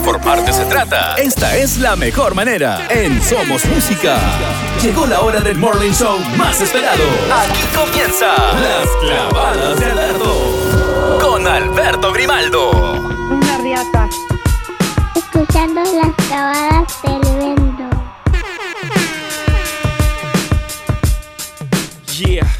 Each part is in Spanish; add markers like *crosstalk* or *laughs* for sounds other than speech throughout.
informarte se trata, esta es la mejor manera. En Somos Música. Llegó la hora del morning show más esperado. Aquí comienza Las Clavadas de Alberto. Con Alberto Grimaldo. Una riata. Escuchando las clavadas del vento. Yeah.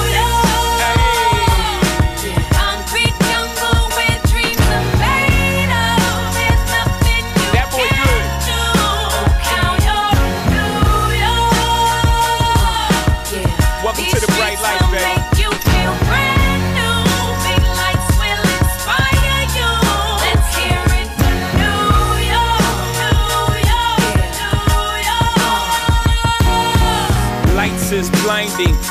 thing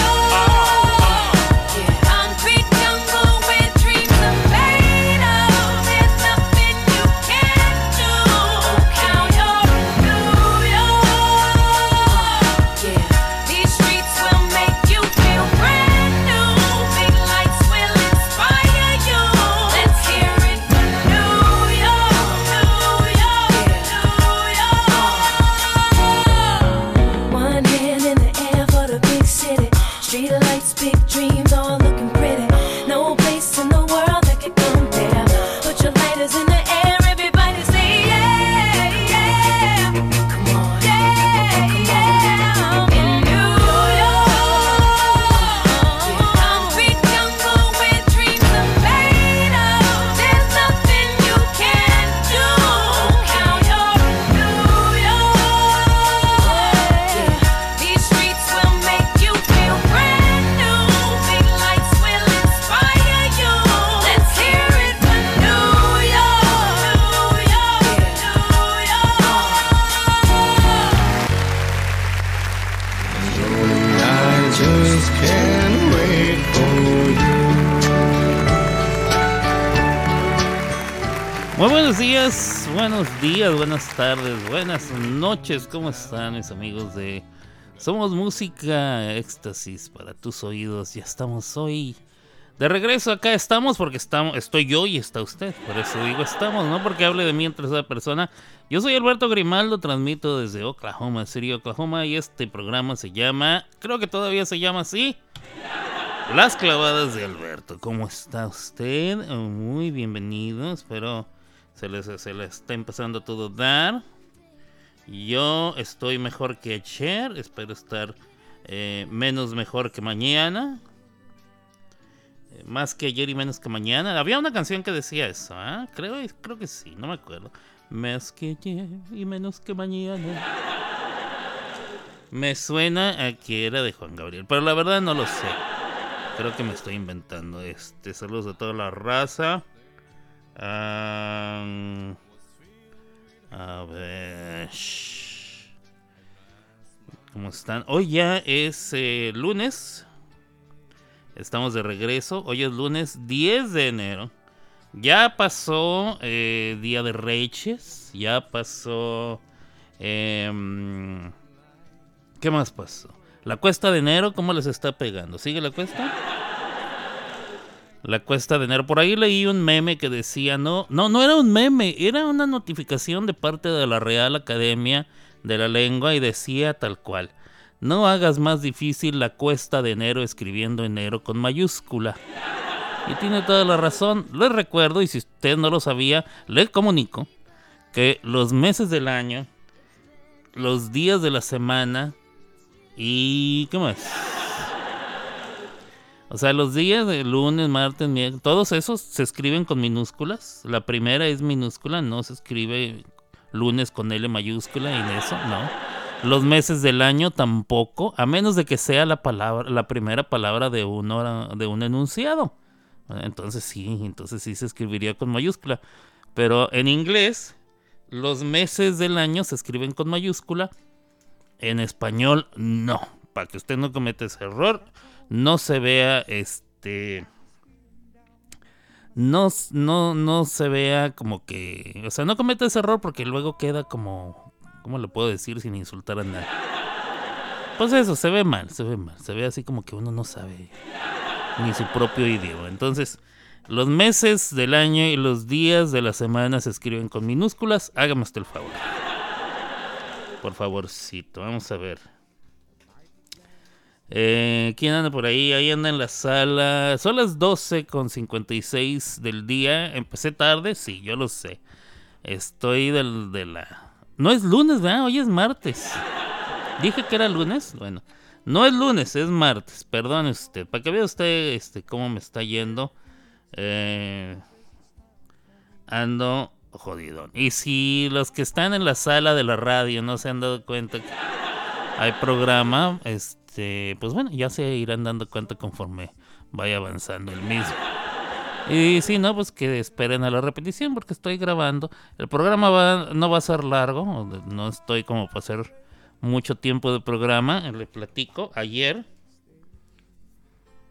Días, buenas tardes, buenas noches. ¿Cómo están mis amigos de Somos Música Éxtasis para tus oídos? Ya estamos hoy de regreso acá estamos porque estamos, estoy yo y está usted. Por eso digo estamos, no porque hable de mí en tercera persona. Yo soy Alberto Grimaldo, transmito desde Oklahoma City, Oklahoma y este programa se llama, creo que todavía se llama así, Las clavadas de Alberto. ¿Cómo está usted? Muy bienvenido, espero se les, se les está empezando todo a dar. Yo estoy mejor que ayer, espero estar eh, menos mejor que mañana más que ayer y menos que mañana. Había una canción que decía eso, ¿ah? Creo, creo que sí, no me acuerdo. Más que ayer y menos que mañana. Me suena a que era de Juan Gabriel, pero la verdad no lo sé. Creo que me estoy inventando. Este, saludos a toda la raza. A ver. ¿Cómo están? Hoy ya es eh, lunes. Estamos de regreso. Hoy es lunes 10 de enero. Ya pasó eh, Día de Reyes. Ya pasó... Em, ¿Qué más pasó? La cuesta de enero, ¿cómo les está pegando? ¿Sigue la cuesta? La cuesta de enero. Por ahí leí un meme que decía, no, no, no era un meme, era una notificación de parte de la Real Academia de la Lengua y decía tal cual. No hagas más difícil la cuesta de enero escribiendo enero con mayúscula. Y tiene toda la razón. Les recuerdo, y si usted no lo sabía, le comunico que los meses del año, los días de la semana y... ¿Qué más? O sea, los días de lunes, martes, miércoles, todos esos se escriben con minúsculas. La primera es minúscula, no se escribe lunes con L mayúscula y eso, no. Los meses del año tampoco, a menos de que sea la palabra, la primera palabra de uno de un enunciado. Entonces sí, entonces sí se escribiría con mayúscula. Pero en inglés, los meses del año se escriben con mayúscula. En español, no. Para que usted no cometa ese error, no se vea este. No, no, no se vea como que. O sea, no cometa ese error porque luego queda como ¿Cómo lo puedo decir sin insultar a nadie? Pues eso, se ve mal, se ve mal. Se ve así como que uno no sabe ni su propio idioma. Entonces, los meses del año y los días de la semana se escriben con minúsculas. Hágame usted el favor. Por favorcito, vamos a ver. Eh, ¿Quién anda por ahí? Ahí anda en la sala. Son las 12 con 56 del día. Empecé tarde, sí, yo lo sé. Estoy del, de la no es lunes, ¿verdad? Hoy es martes. Dije que era lunes. Bueno, no es lunes, es martes. Perdone usted. Para que vea usted este, cómo me está yendo. Eh, ando jodido. Y si los que están en la sala de la radio no se han dado cuenta que hay programa, este, pues bueno, ya se irán dando cuenta conforme vaya avanzando el mismo. Y si no, pues que esperen a la repetición porque estoy grabando. El programa va, no va a ser largo, no estoy como para hacer mucho tiempo de programa. Le platico, ayer,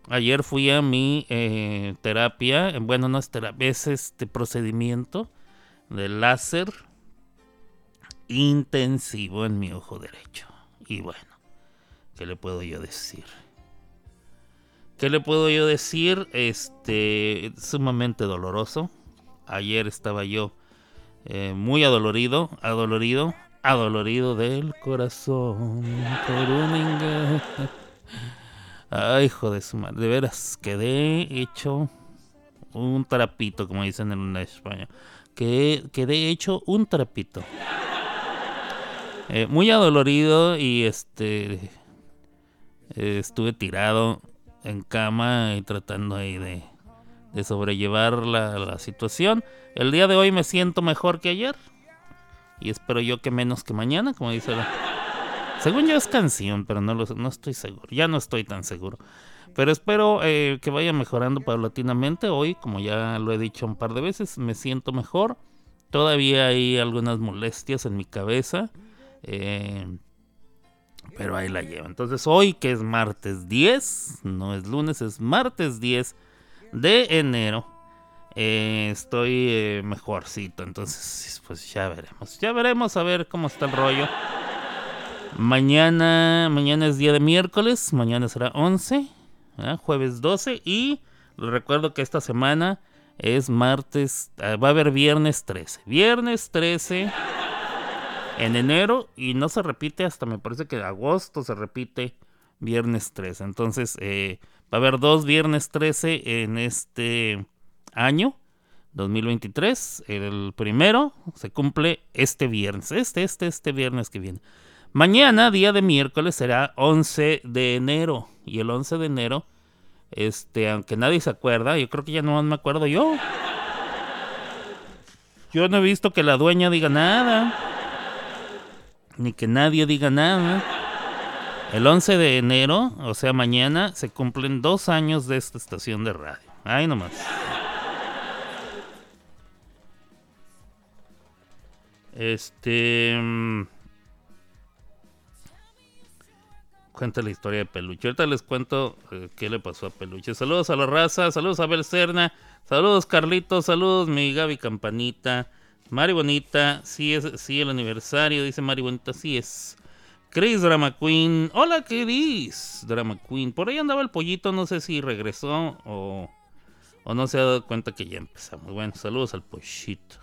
ayer fui a mi eh, terapia, bueno, no es terapia, es este procedimiento de láser intensivo en mi ojo derecho. Y bueno, ¿qué le puedo yo decir? ¿Qué le puedo yo decir? Este, sumamente doloroso. Ayer estaba yo eh, muy adolorido, adolorido, adolorido del corazón por un Ay, hijo de su madre, de veras, quedé hecho un trapito, como dicen en España. Quedé, quedé hecho un trapito. Eh, muy adolorido y este estuve tirado en cama y tratando ahí de, de sobrellevar la, situación. El día de hoy me siento mejor que ayer. Y espero yo que menos que mañana, como dice la... Según yo es canción, pero no, lo, no estoy seguro. Ya no estoy tan seguro. Pero espero eh, que vaya mejorando paulatinamente. Hoy, como ya lo he dicho un par de veces, me siento mejor. Todavía hay algunas molestias en mi cabeza. Eh, pero ahí la lleva. Entonces hoy que es martes 10, no es lunes, es martes 10 de enero. eh, estoy eh, mejorcito. Entonces, pues ya veremos. Ya veremos a ver cómo está el rollo. Mañana, mañana es día de miércoles. Mañana será 11. ¿verdad? Jueves 12. Y recuerdo que esta semana es martes. ah, Va a haber viernes 13. Viernes 13 en enero. Y no se repite hasta me parece que agosto se repite viernes 13. Entonces, eh, va a haber dos viernes 13 en este año 2023. El primero se cumple este viernes. Este, este, este viernes que viene. Mañana, día de miércoles, será 11 de enero. Y el 11 de enero, este, aunque nadie se acuerda, yo creo que ya no me acuerdo yo. Yo no he visto que la dueña diga nada. Ni que nadie diga nada. El 11 de enero, o sea, mañana, se cumplen dos años de esta estación de radio. Ahí nomás. Este. mm, Cuenta la historia de Peluche. Ahorita les cuento eh, qué le pasó a Peluche. Saludos a la raza, saludos a Abel Serna, saludos Carlitos, saludos mi Gaby Campanita, Mari Bonita, sí es, sí el aniversario, dice Mari Bonita, sí es. Chris Drama Queen, hola Chris Drama Queen, por ahí andaba el pollito, no sé si regresó o, o no se ha dado cuenta que ya empezamos. Bueno, saludos al pollito.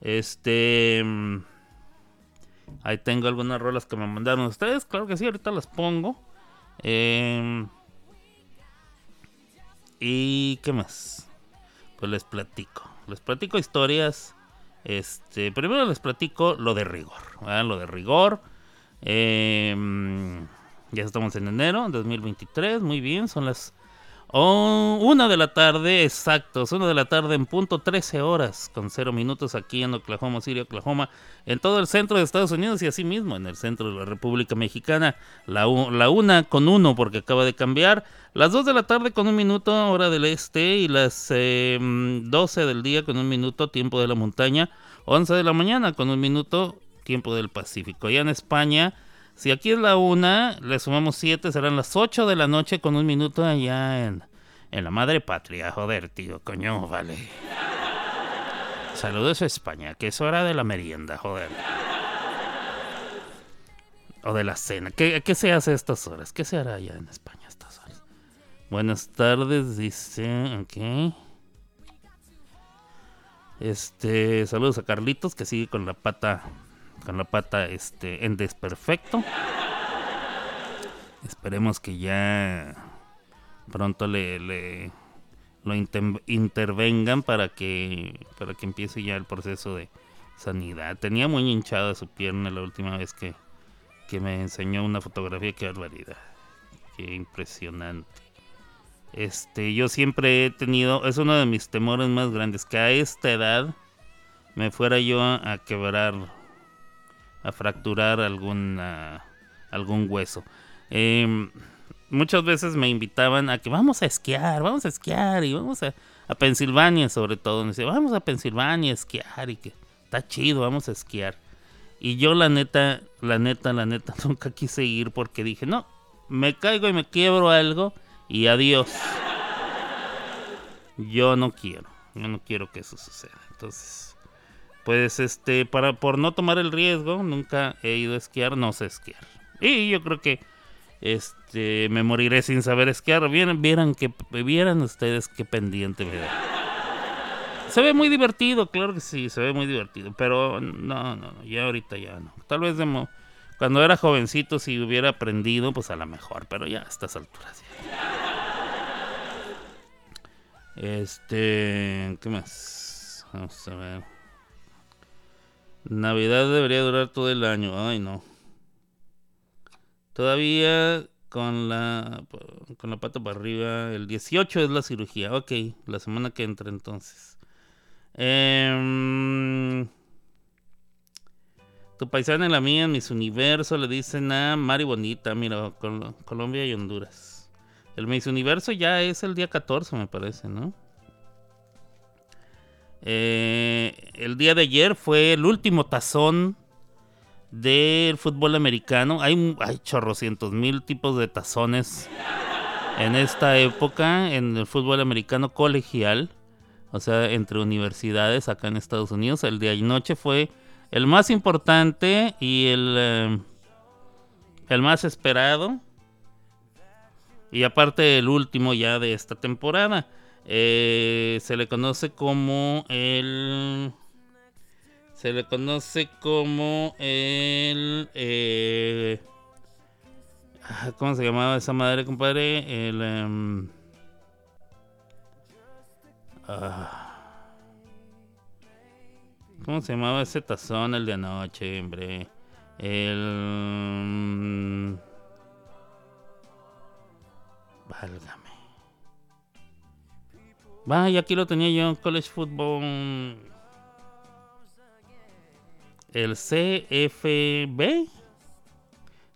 Este... mm, Ahí tengo algunas rolas que me mandaron ustedes. Claro que sí, ahorita las pongo. Em, ¿Y qué más? Pues les platico. Les platico historias. Este, primero les platico lo de rigor. Lo de rigor. Em, ya estamos en enero 2023. Muy bien, son las Oh, una de la tarde, exactos, una de la tarde en punto 13 horas con 0 minutos aquí en Oklahoma City, Oklahoma, en todo el centro de Estados Unidos y así mismo en el centro de la República Mexicana, la, la una con uno porque acaba de cambiar, las 2 de la tarde con un minuto hora del este y las eh, mm, 12 del día con un minuto tiempo de la montaña, 11 de la mañana con un minuto tiempo del Pacífico. Ya en España si aquí es la una, le sumamos siete, serán las ocho de la noche con un minuto allá en, en la madre patria. Joder, tío, coño, vale. Saludos a España, que es hora de la merienda, joder. O de la cena. ¿Qué, qué se hace a estas horas? ¿Qué se hará allá en España a estas horas? Buenas tardes, dice. Ok. Este, saludos a Carlitos, que sigue con la pata con la pata este, en desperfecto. Esperemos que ya pronto le, le- lo intervengan para que para que empiece ya el proceso de sanidad. Tenía muy hinchada su pierna la última vez que, que me enseñó una fotografía. Qué barbaridad. Qué impresionante. Este, yo siempre he tenido, es uno de mis temores más grandes, que a esta edad me fuera yo a, a quebrar a fracturar alguna, algún hueso. Em, muchas veces me invitaban a que vamos a esquiar, vamos a esquiar y vamos a, a Pensilvania sobre todo. Me decía, vamos a Pensilvania a esquiar y que está chido, vamos a esquiar. Y yo la neta, la neta, la neta, *laughs* nunca quise ir porque dije, no, me caigo y me quiebro algo y adiós. Yo no quiero, yo no quiero que eso suceda. Entonces, pues este, para por no tomar el riesgo, nunca he ido a esquiar, no sé esquiar. Y yo creo que este me moriré sin saber esquiar. Vieran, vieran que vieran ustedes qué pendiente me da. Se ve muy divertido, claro que sí, se ve muy divertido, pero no, no, ya ahorita ya no. Tal vez de mo- cuando era jovencito si hubiera aprendido, pues a lo mejor, pero ya a estas alturas ya. Este, ¿qué más? Vamos a ver. Navidad debería durar todo el año. Ay, no. Todavía con la con la pata para arriba. El 18 es la cirugía. Ok, la semana que entra entonces. Em, tu paisana y la mía en mis universo le dicen a Mari Bonita. Mira, Col- Colombia y Honduras. El Miss Universo ya es el día 14, me parece, ¿no? Eh, el día de ayer fue el último tazón del fútbol americano. Hay, hay chorrocientos mil tipos de tazones en esta época en el fútbol americano colegial. o sea, entre universidades acá en Estados Unidos. El de anoche fue el más importante y el, eh, el más esperado. Y aparte el último ya de esta temporada. Eh, se le conoce como el... Se le conoce como el... eh, ah, ¿Cómo se llamaba esa madre, compadre? El... ah, ¿Cómo se llamaba ese tazón, el de anoche, hombre? El... Válgame. Vaya, aquí lo tenía yo, College Football. El CFB.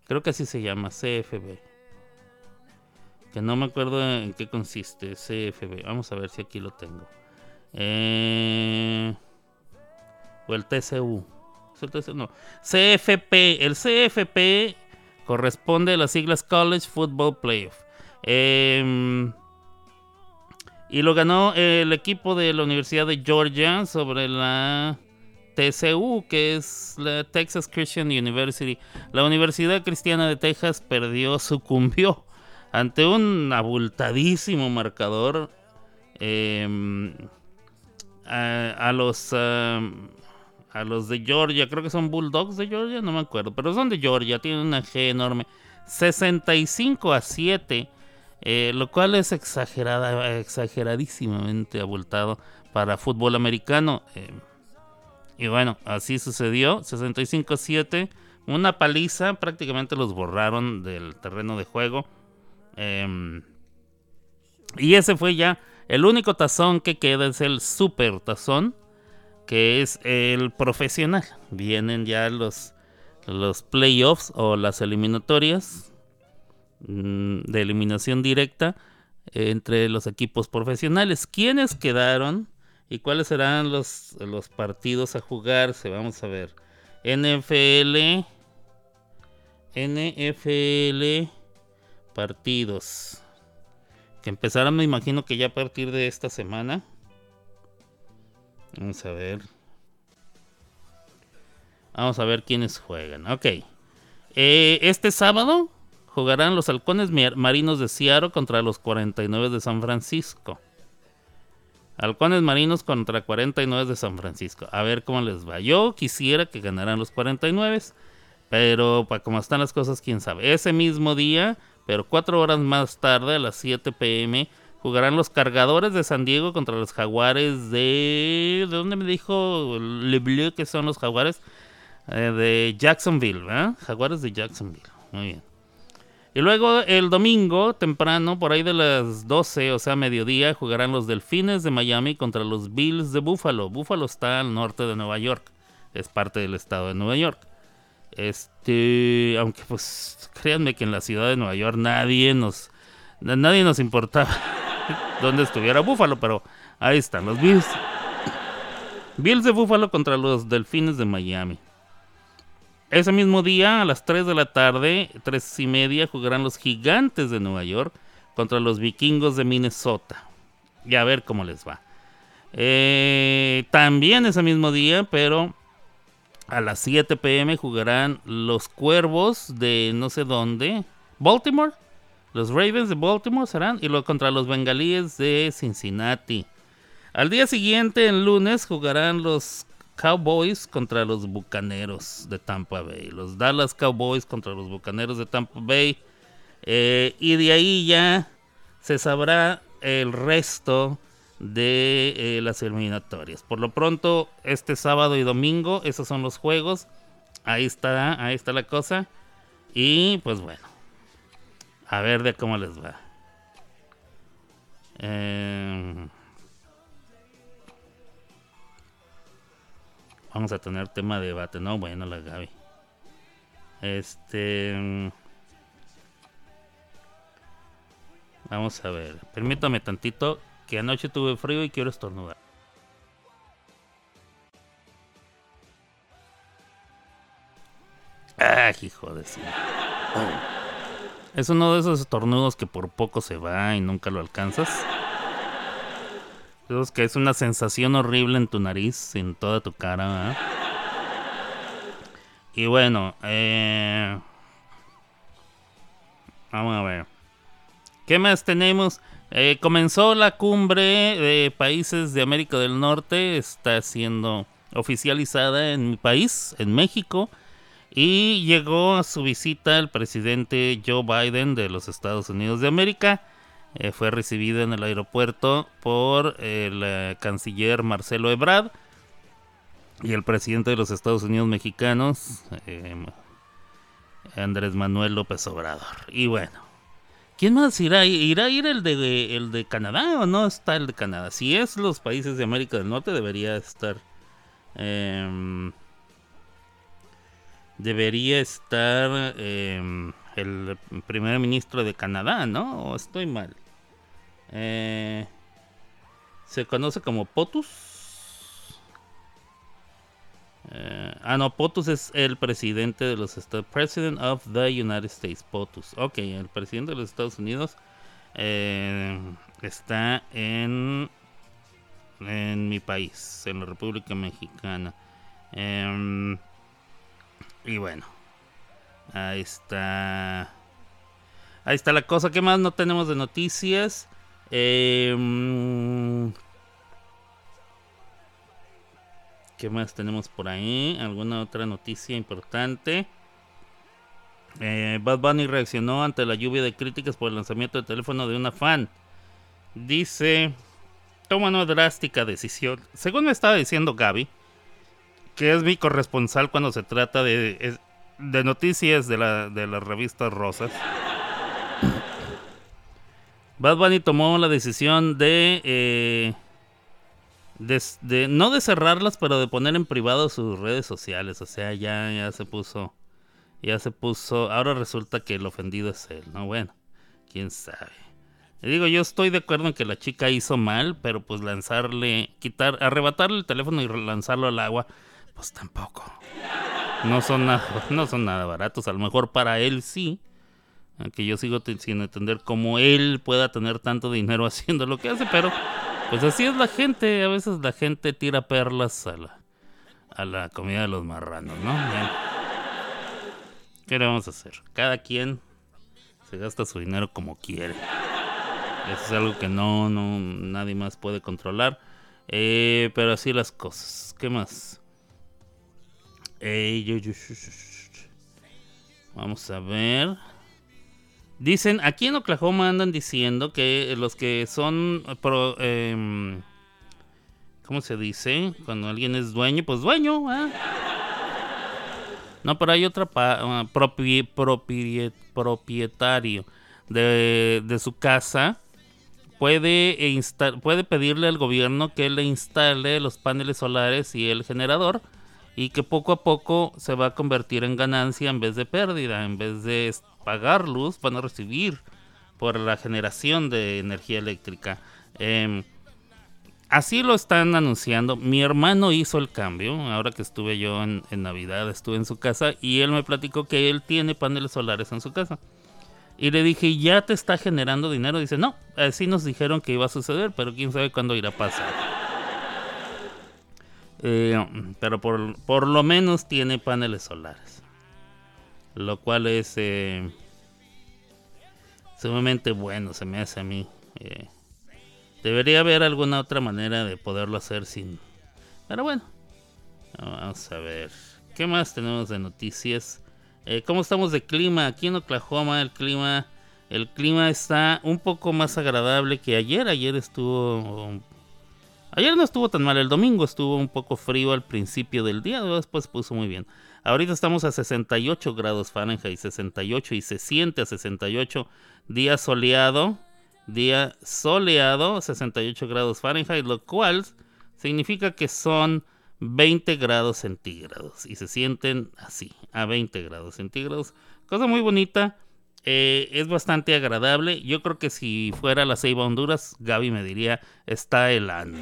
Creo que así se llama, CFB. Que no me acuerdo en qué consiste, CFB. Vamos a ver si aquí lo tengo. Eh, o el TCU. ¿Es el TCU? No. CFP. El CFP corresponde a las siglas College Football Playoff. Em, y lo ganó el equipo de la Universidad de Georgia sobre la TCU, que es la Texas Christian University. La Universidad Cristiana de Texas perdió, *laughs* sucumbió ante un abultadísimo marcador em, a, los a los de Georgia, creo que son Bulldogs de Georgia, no me acuerdo, pero son de Georgia, tienen una G enorme. 65 a 7, eh, lo cual es exageradísimamente abultado para fútbol americano. eh, y bueno, así sucedió, 65 a 7, una paliza, prácticamente los borraron del terreno de juego. Em, y ese fue ya el único tazón que queda, es el super tazón, que es el profesional. Vienen ya los, los playoffs o las eliminatorias de eliminación directa entre los equipos profesionales. ¿Quiénes quedaron y cuáles serán los, los partidos a jugarse? Vamos a ver. NFL. NFL partidos. Que empezarán, me imagino que ya a partir de esta semana. Vamos a ver. Vamos a ver quiénes juegan. Ok. Eh, este sábado jugarán los halcones marinos de Seattle contra los 49 de San Francisco. Halcones marinos contra 49 de San Francisco. A ver cómo les va. Yo quisiera que ganaran los 49. Pero para cómo están las cosas, quién sabe. Ese mismo día, pero cuatro horas más tarde, a las 7 pm, jugarán los cargadores de San Diego contra los jaguares de... ¿De dónde me dijo Le Bleu que son los jaguares? Eh, de Jacksonville, ¿verdad? Jaguares de Jacksonville. Muy bien. Y luego el domingo, temprano, por ahí de las 12, o sea, mediodía, jugarán los Delfines de Miami contra los Bills de Buffalo. Buffalo está al norte de Nueva York. Es parte del estado de Nueva York. Este, aunque pues créanme que en la ciudad de Nueva York nadie nos na- nadie nos importaba *laughs* dónde estuviera Buffalo, pero ahí están los Bills. Bills de Buffalo contra los Delfines de Miami. Ese mismo día, a las 3 de la tarde, 3 y media, jugarán los Gigantes de Nueva York contra los Vikingos de Minnesota. Y a ver cómo les va. Eh, también ese mismo día, pero a las 7 pm jugarán los Cuervos de no sé dónde. Baltimore. Los Ravens de Baltimore serán. Y lo contra los Bengalíes de Cincinnati. Al día siguiente, el lunes, jugarán los Cowboys contra los Bucaneros de Tampa Bay. Los Dallas Cowboys contra los Bucaneros de Tampa Bay. Eh, y de ahí ya se sabrá el resto de eh, las eliminatorias. Por lo pronto, este sábado y domingo, esos son los juegos. Ahí está, ahí está la cosa. Y pues bueno, a ver de cómo les va. Eh, vamos a tener tema de debate, ¿no? Bueno, la Gaby. Este. Vamos a ver. Permítame tantito que anoche tuve frío y quiero estornudar. Ah, hijo de sí. Es uno de esos estornudos que por poco se va y nunca lo alcanzas. Que es una sensación horrible en tu nariz, en toda tu cara. Y bueno, eh, vamos a ver. ¿Qué más tenemos? Eh, comenzó la cumbre de países de América del Norte. Está siendo oficializada en mi país, en México. Y llegó a su visita el presidente Joe Biden de los Estados Unidos de América. Eh, fue recibido en el aeropuerto por el eh, canciller Marcelo Ebrard y el presidente de los Estados Unidos mexicanos, eh, Andrés Manuel López Obrador. Y bueno, ¿quién más irá? ¿Irá a ir el de, el de Canadá o no está el de Canadá? Si es los países de América del Norte, debería estar. em, debería estar em, el primer ministro de Canadá, ¿no? ¿O estoy mal? Eh, se conoce como POTUS. Eh, ah, no, POTUS es el presidente de los Estados President of the United States. POTUS. Ok, el presidente de los Estados Unidos eh, está en, en mi país, en la República Mexicana. Em, y bueno, ahí está. Ahí está la cosa. ¿Qué más no tenemos de noticias? Em, ¿Qué más tenemos por ahí? ¿Alguna otra noticia importante? Eh, Bad Bunny reaccionó ante la lluvia de críticas por el lanzamiento de teléfono de una fan. Dice, toma una drástica decisión. Según me estaba diciendo Gaby, que es mi corresponsal cuando se trata de, de noticias de, la, de las revistas rosas. Bad Bunny tomó la decisión de, eh, de, de- no de cerrarlas, pero de poner en privado sus redes sociales. O sea, ya, ya se puso, ya se puso. Ahora resulta que el ofendido es él, ¿no? Bueno, quién sabe. Le digo, yo estoy de acuerdo en que la chica hizo mal, pero pues lanzarle, quitar, arrebatarle el teléfono y lanzarlo al agua, pues tampoco. No son nada, *laughs* no son nada baratos. A lo mejor para él sí. Aunque yo sigo sin entender cómo él pueda tener tanto dinero *laughs* haciendo lo que hace, pero pues así es la gente. A veces la gente tira perlas a la, a la comida de los marranos, ¿no? Bueno. ¿Qué le vamos a hacer? Cada quien se gasta su dinero como quiere. Eso es algo que no, no, nadie más puede controlar. Eh, pero así las cosas. ¿Qué más? Vamos a ver. Dicen, aquí en Oklahoma andan diciendo que los que son pro- em, ¿cómo se dice? Cuando alguien es dueño, pues dueño, ¿ah? No, pero hay otra pa- ah, propie- propie- propietario de, su casa puede, puede pedirle al gobierno que le instale los paneles solares y el generador y que poco a poco se va a convertir en ganancia en vez de pérdida, en vez de pagar luz van a recibir por la generación de energía eléctrica. Em, así lo están anunciando. Mi hermano hizo el cambio, ahora que estuve yo en, en Navidad, estuve en su casa y él me platicó que él tiene paneles solares en su casa. Y le dije, ¿ya te está generando dinero? Dice, no, así nos dijeron que iba a suceder, pero quién sabe cuándo irá a pasar. Eh, pero por, por lo menos tiene paneles solares. Lo cual es eh, sumamente bueno, se me hace a mí. Eh, debería haber alguna otra manera de poderlo hacer sin... Pero bueno, vamos a ver. ¿Qué más tenemos de noticias? Eh, ¿Cómo estamos de clima? Aquí en Oklahoma el clima, el clima está un poco más agradable que ayer. Ayer estuvo, ayer no estuvo tan mal. El domingo estuvo un poco frío al principio del día, después puso muy bien. Ahorita estamos a 68 grados Fahrenheit, 68 y se siente a 68. Día soleado, día soleado, 68 grados Fahrenheit, lo cual significa que son 20 grados centígrados y se sienten así, a 20 grados centígrados. Cosa muy bonita, eh, es bastante agradable. Yo creo que si fuera la Ceiba Honduras, Gaby me diría, está helando.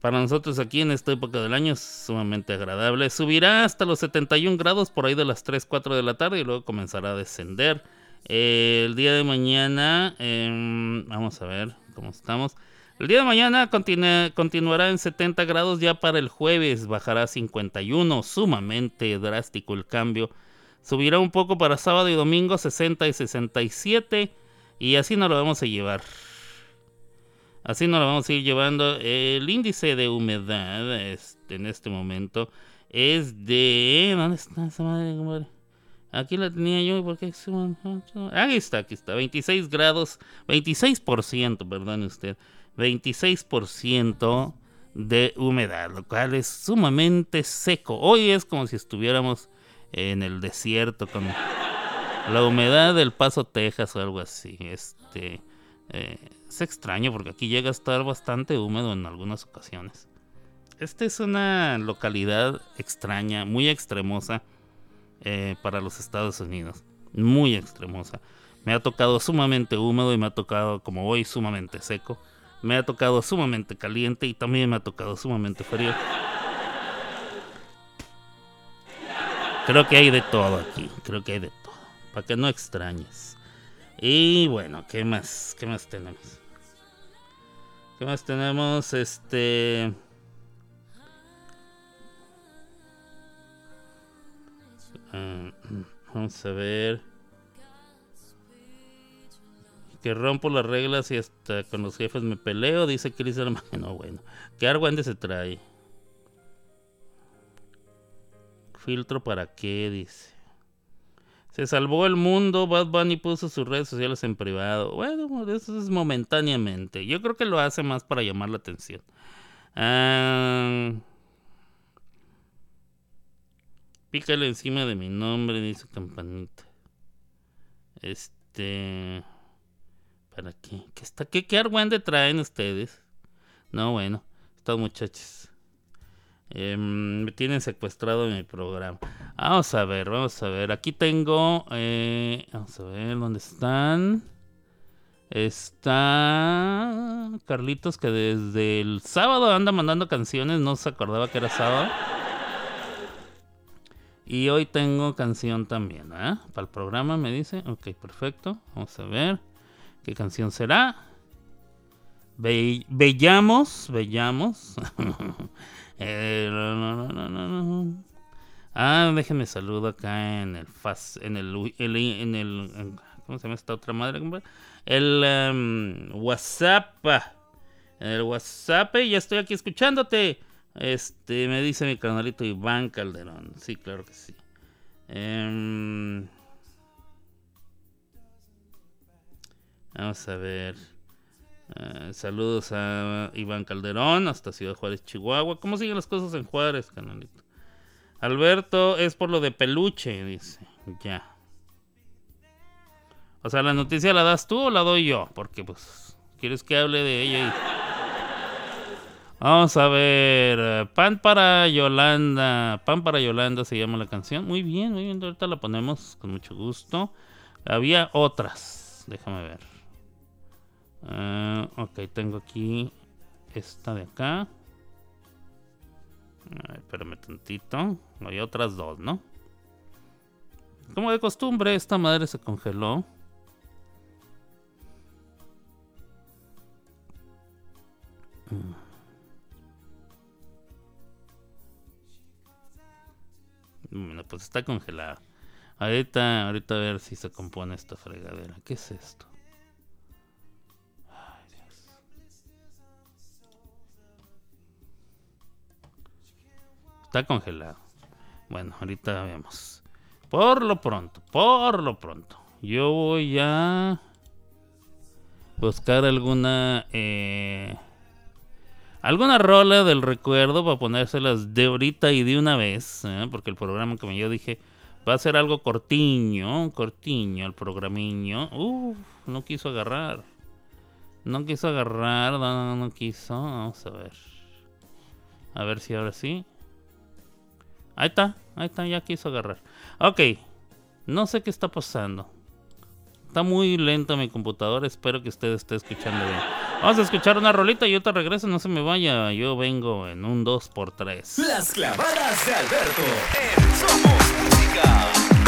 Para nosotros aquí en esta época del año es sumamente agradable. Subirá hasta los 71 grados por ahí de las 3, 4 de la tarde y luego comenzará a descender. Eh, el día de mañana, em, vamos a ver cómo estamos. El día de mañana continua- continuará en 70 grados, ya para el jueves bajará a 51, sumamente drástico el cambio. Subirá un poco para sábado y domingo, 60 y 67, y así nos lo vamos a llevar. Así nos lo vamos a ir llevando. El índice de humedad este, en este momento es de... ¿Dónde está esa madre? Aquí la tenía yo, ¿por qué? Ahí está, aquí está, 26 grados, 26%, perdone usted, 26% de humedad, lo cual es sumamente seco. Hoy es como si estuviéramos en el desierto con la humedad del Paso, Texas o algo así. Este, eh, es extraño porque aquí llega a estar bastante húmedo en algunas ocasiones. Esta es una localidad extraña, muy extremosa eh, para los Estados Unidos. Muy extremosa. Me ha tocado sumamente húmedo y me ha tocado, como hoy, sumamente seco. Me ha tocado sumamente caliente y también me ha tocado sumamente frío. Creo que hay de todo aquí. Creo que hay de todo. Para que no extrañes. Y bueno, ¿qué más? ¿Qué más tenemos? ¿Qué más tenemos? Este... Ah, vamos a ver. Que rompo las reglas y hasta con los jefes me peleo, dice Chris Hermano. *laughs* No, bueno. ¿Qué argüende se trae? ¿Filtro para qué? Dice. Se salvó el mundo, Bad Bunny puso sus redes sociales en privado. Bueno, eso es momentáneamente. Yo creo que lo hace más para llamar la atención. Ah, pícale encima de mi nombre, dice Campanita. Este... ¿Para qué? ¿Qué, está? ¿Qué, qué argüende traen ustedes? No, bueno, estos muchachos. Eh, me tienen secuestrado en mi programa. Vamos a ver, vamos a ver. Aquí tengo. eh, vamos a ver dónde están. Está Carlitos que desde el sábado anda mandando canciones. No se acordaba que era sábado. Y hoy tengo canción también, ¿eh? Para el programa me dice. Ok, perfecto. Vamos a ver. ¿Qué canción será? Ve- Veamos, veamos. *laughs* Eh, no, no, no. Ah, déjenme saludo acá en el faz, en el, el- en el, ¿cómo se llama esta otra madre? El em, WhatsApp, en el WhatsApp, ya estoy aquí escuchándote. Este, me dice mi canalito Iván Calderón. Sí, claro que sí. Em, vamos a ver. Eh, saludos a Iván Calderón, hasta Ciudad Juárez, Chihuahua. ¿Cómo siguen las cosas en Juárez, canalito? Alberto, es por lo de peluche, dice. Ya. O sea, ¿la noticia la das tú o la doy yo? Porque, pues, quieres que hable de ella y... Vamos a ver. eh, Pan para Yolanda. Pan para Yolanda se llama la canción. Muy bien, muy bien. Ahorita la ponemos con mucho gusto. Había otras. Déjame ver. Ah, ok, tengo aquí esta de acá. Ay, espérame tantito. Hay otras dos, ¿no? Como de costumbre, esta madre se congeló. Mm. Bueno, pues está congelada. Ahorita, ahorita a ver si se compone esta fregadera. ¿Qué es esto? Está congelado. Bueno, ahorita vemos. Por lo pronto, por lo pronto. Yo voy a buscar alguna eh, alguna rola del recuerdo para ponérselas de ahorita y de una vez, ¿eh? porque el programa como yo dije va a ser algo cortiño, cortiño el programiño. Uf, no quiso agarrar. No quiso agarrar, no, quiso. Vamos a ver. A ver si ahora sí. Ahí está, ahí está, ya quiso agarrar. Ok, no sé qué está pasando. Está muy lenta mi computadora, espero que usted esté escuchando bien. Vamos a escuchar una rolita y yo te regreso, no se me vaya. Yo vengo en un 2x3. Las clavadas de Alberto en Somos Música.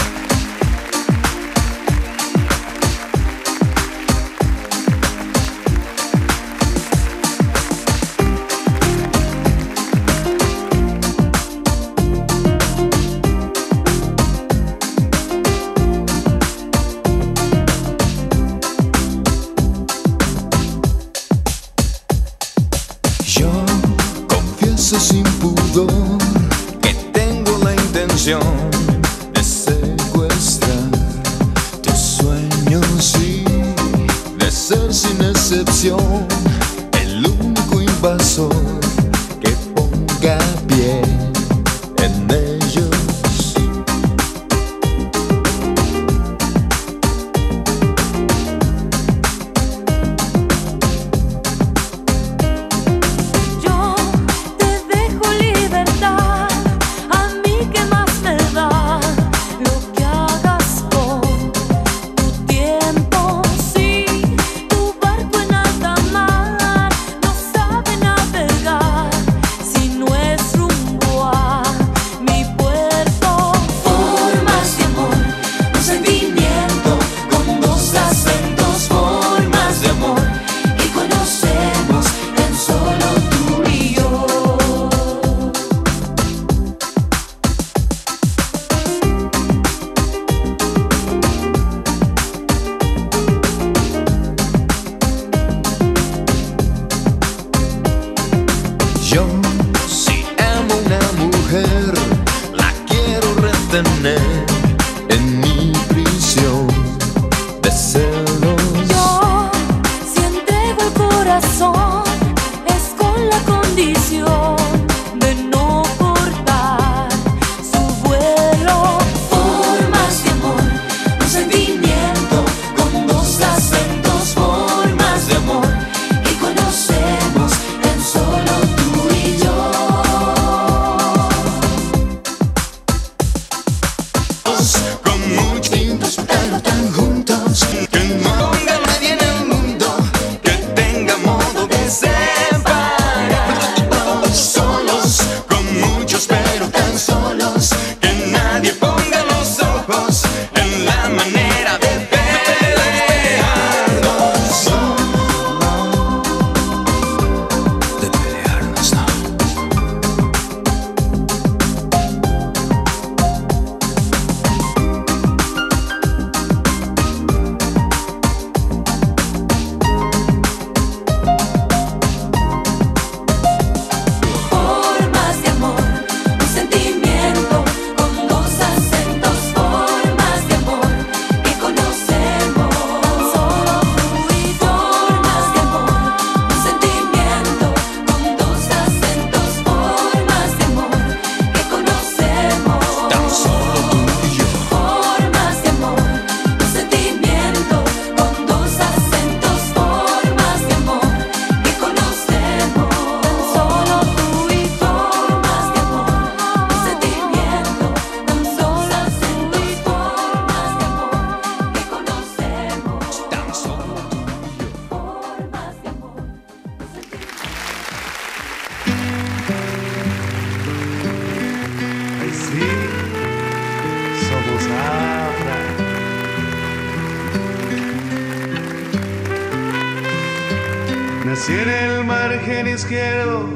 Si en el margen izquierdo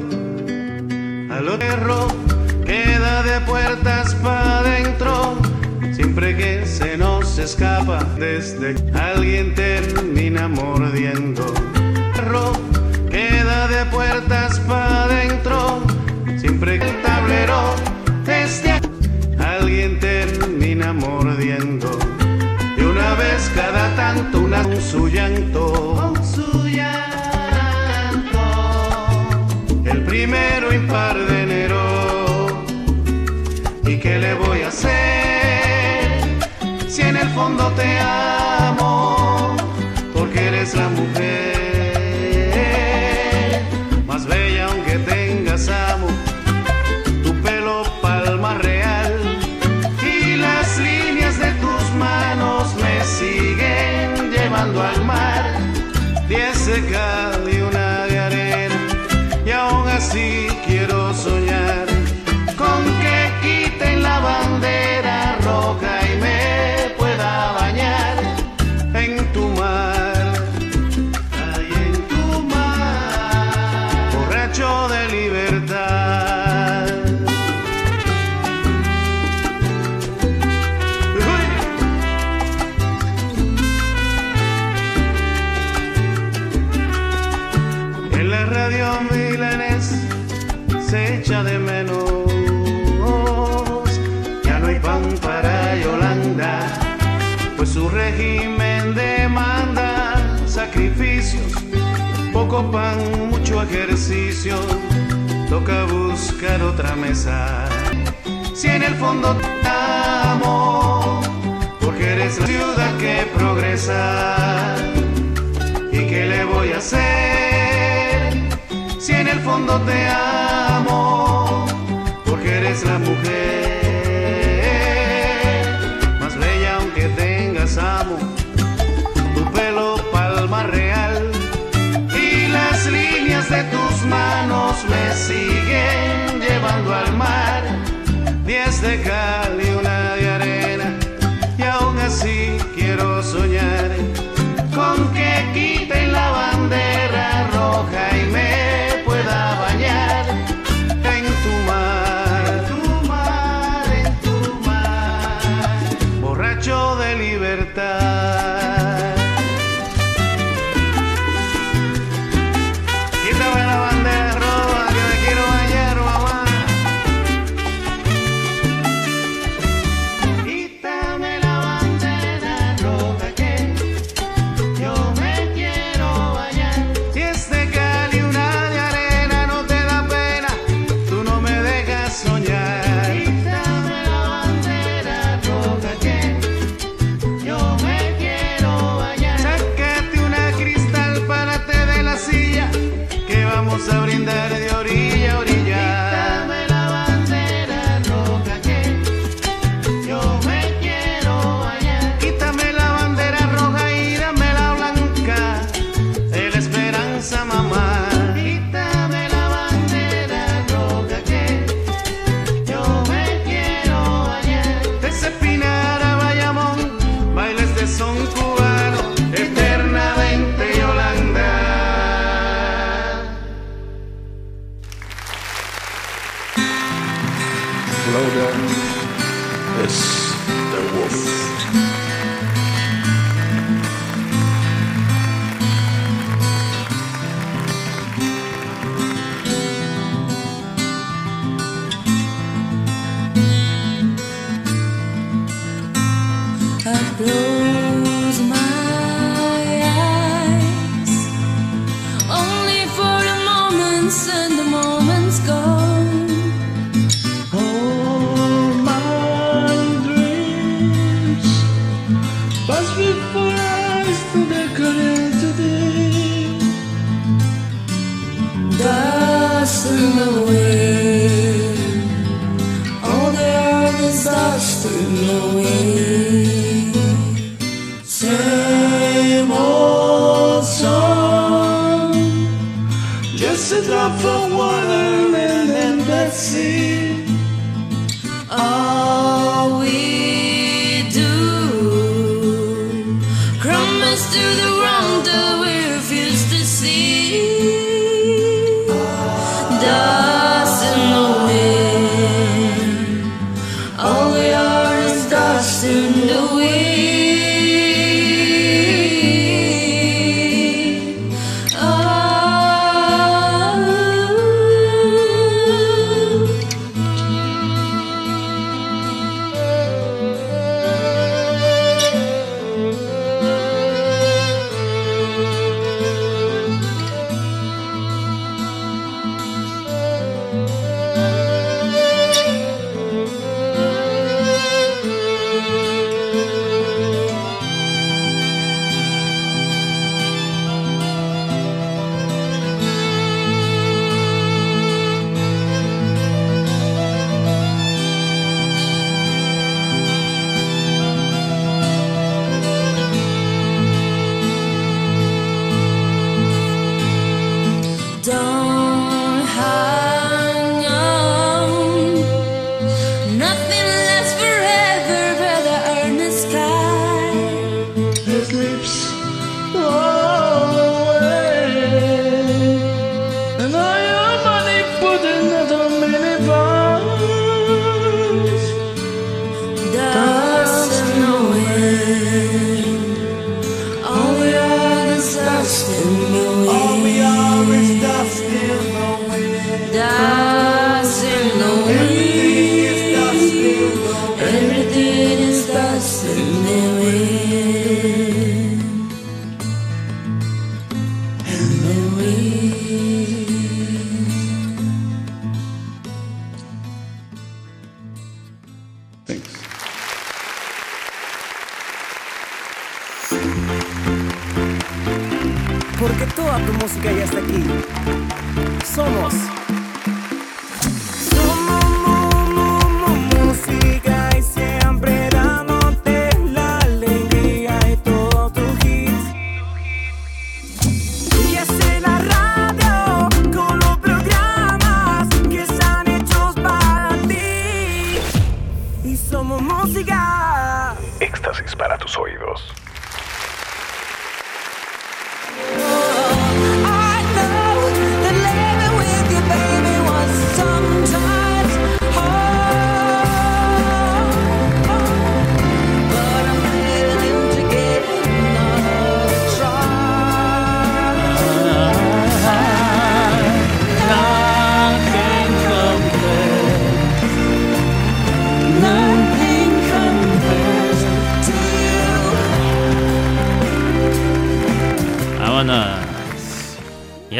al otro queda de puertas para adentro, siempre que se nos escapa desde alguien termina mordiendo. Perro queda de puertas para adentro, siempre que el tablero este alguien termina mordiendo. De una vez cada tanto una, un su llanto. primeiro impar ejercicio, toca buscar otra mesa. Si en el fondo te amo, porque eres la ciudad que progresa. ¿Y qué le voy a hacer? Si en el fondo te amo, porque eres la mujer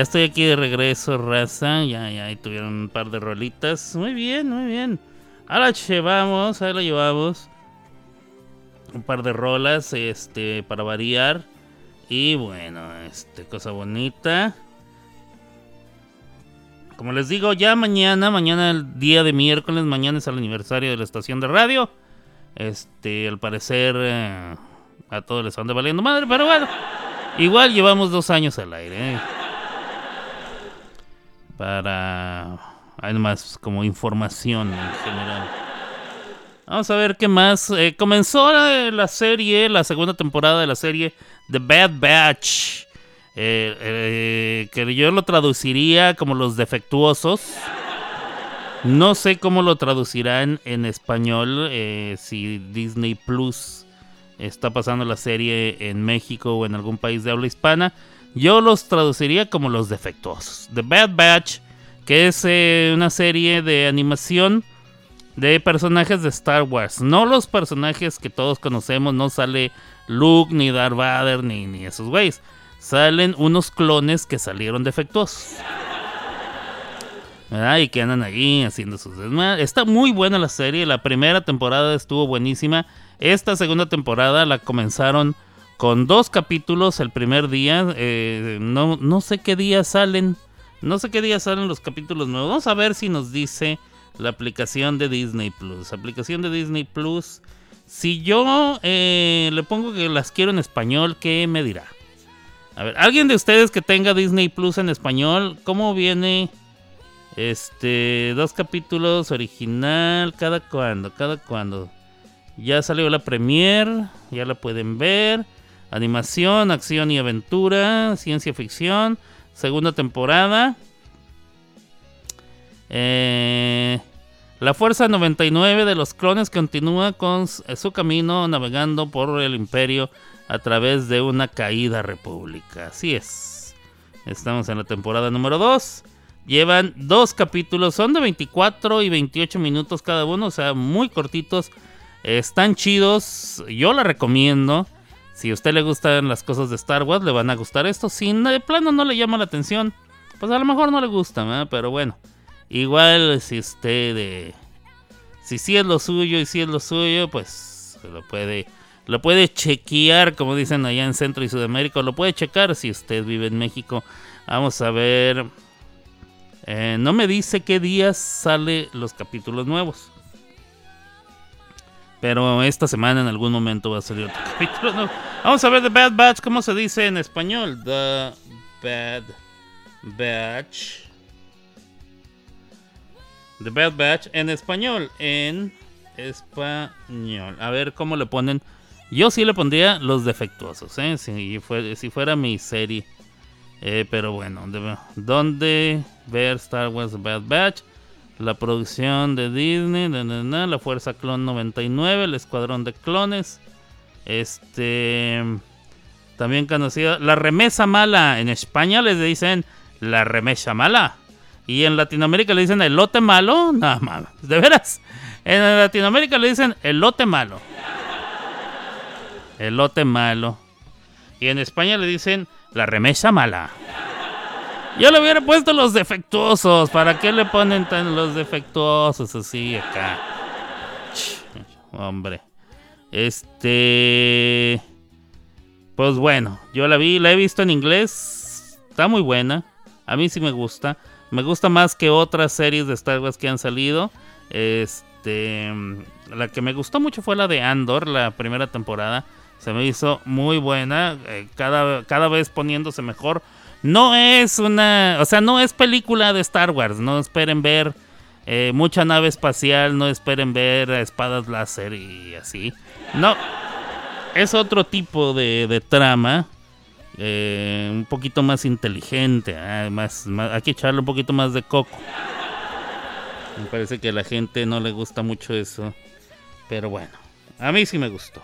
estoy aquí de regreso, raza. Ya, ya, ahí tuvieron un par de rolitas. Muy bien, muy bien. Ahora llevamos, lo llevamos. Un par de rolas, este, para variar. Y bueno, este, cosa bonita. Como les digo, ya mañana, mañana el día de miércoles, mañana es el aniversario de la estación de radio. Este, al parecer, eh, a todos les anda valiendo madre, pero bueno. Igual llevamos dos años al aire. ¿eh? Para. Además, como información en general. Vamos a ver qué más. Eh, comenzó la serie, la segunda temporada de la serie The Bad Batch. Eh, eh, que yo lo traduciría como los defectuosos. No sé cómo lo traducirán en español. si Disney Plus está pasando la serie en México o en algún país de habla hispana. Yo los traduciría como los defectuosos. The Bad Batch, que es eh, una serie de animación de personajes de Star Wars. No los personajes que todos conocemos, no sale Luke, ni Darth Vader, ni, ni esos güeyes. Salen unos clones que salieron defectuosos. Y que andan ahí haciendo sus desmadres. Está muy buena la serie. La primera temporada estuvo buenísima. Esta segunda temporada la comenzaron con dos capítulos el primer día. eh, no, no sé qué día salen. No sé qué día salen los capítulos nuevos. Vamos a ver si nos dice la aplicación de Disney Plus. Aplicación de Disney Plus. Si yo eh, le pongo que las quiero en español, ¿qué me dirá? A ver, alguien de ustedes que tenga Disney Plus en español, ¿cómo viene? Este, dos capítulos original, cada cuando, cada cuando. Ya salió la premier, ya la pueden ver. Animación, acción y aventura, ciencia ficción, segunda temporada. Eh, la Fuerza 99 de los clones continúa con s- su camino navegando por el imperio a través de una caída república. Así es. Estamos en la temporada número 2. Llevan dos capítulos, son de 24 y 28 minutos cada uno, o sea, muy cortitos. Están chidos, yo la recomiendo. Si a usted le gustan las cosas de Star Wars, le van a gustar esto. Si de plano no le llama la atención, pues a lo mejor no le gusta, ¿verdad? pero bueno. Igual si usted de... Si sí es lo suyo y si es lo suyo, pues lo puede, lo puede chequear, como dicen allá en Centro y Sudamérica. Lo puede checar si usted vive en México. Vamos a ver. Eh, no me dice qué días sale los capítulos nuevos. Pero esta semana en algún momento va a salir otro *laughs* capítulo nuevo. Vamos a ver The Bad Batch, ¿cómo se dice en español? The Bad Batch. The Bad Batch en español. En español. A ver cómo le ponen. Yo sí le pondría los defectuosos, ¿eh? Si, fue- si fuera mi serie. Eh, pero bueno, de- ¿dónde ver Star Wars The Bad Batch? La producción de Disney, la Fuerza Clon 99, el Escuadrón de Clones. Este. También conocida. La Remesa Mala. En España les dicen la Remesa Mala. Y en Latinoamérica le dicen el lote malo. *laughs* Nada más. De veras. En Latinoamérica le dicen el lote malo. Elote malo. Y en España le dicen la remesa mala. Yo le hubiera puesto los defectuosos. ¿Para qué le ponen tan los defectuosos así acá? Hombre. Este. Pues bueno, yo la vi, la he visto en inglés. Está muy buena. A mí sí me gusta. Me gusta más que otras series de Star Wars que han salido. Este. La que me gustó mucho fue la de Andor, la primera temporada. Se me hizo muy buena. eh, cada, cada vez poniéndose mejor. No es una. O sea, no es película de Star Wars. No esperen ver eh, mucha nave espacial. No esperen ver espadas láser y así. No. Es otro tipo de, trama. eh, un poquito más inteligente. ah, más, hay que echarle un poquito más de coco. Me parece que a la gente no le gusta mucho eso. Pero bueno, a mí sí me gustó.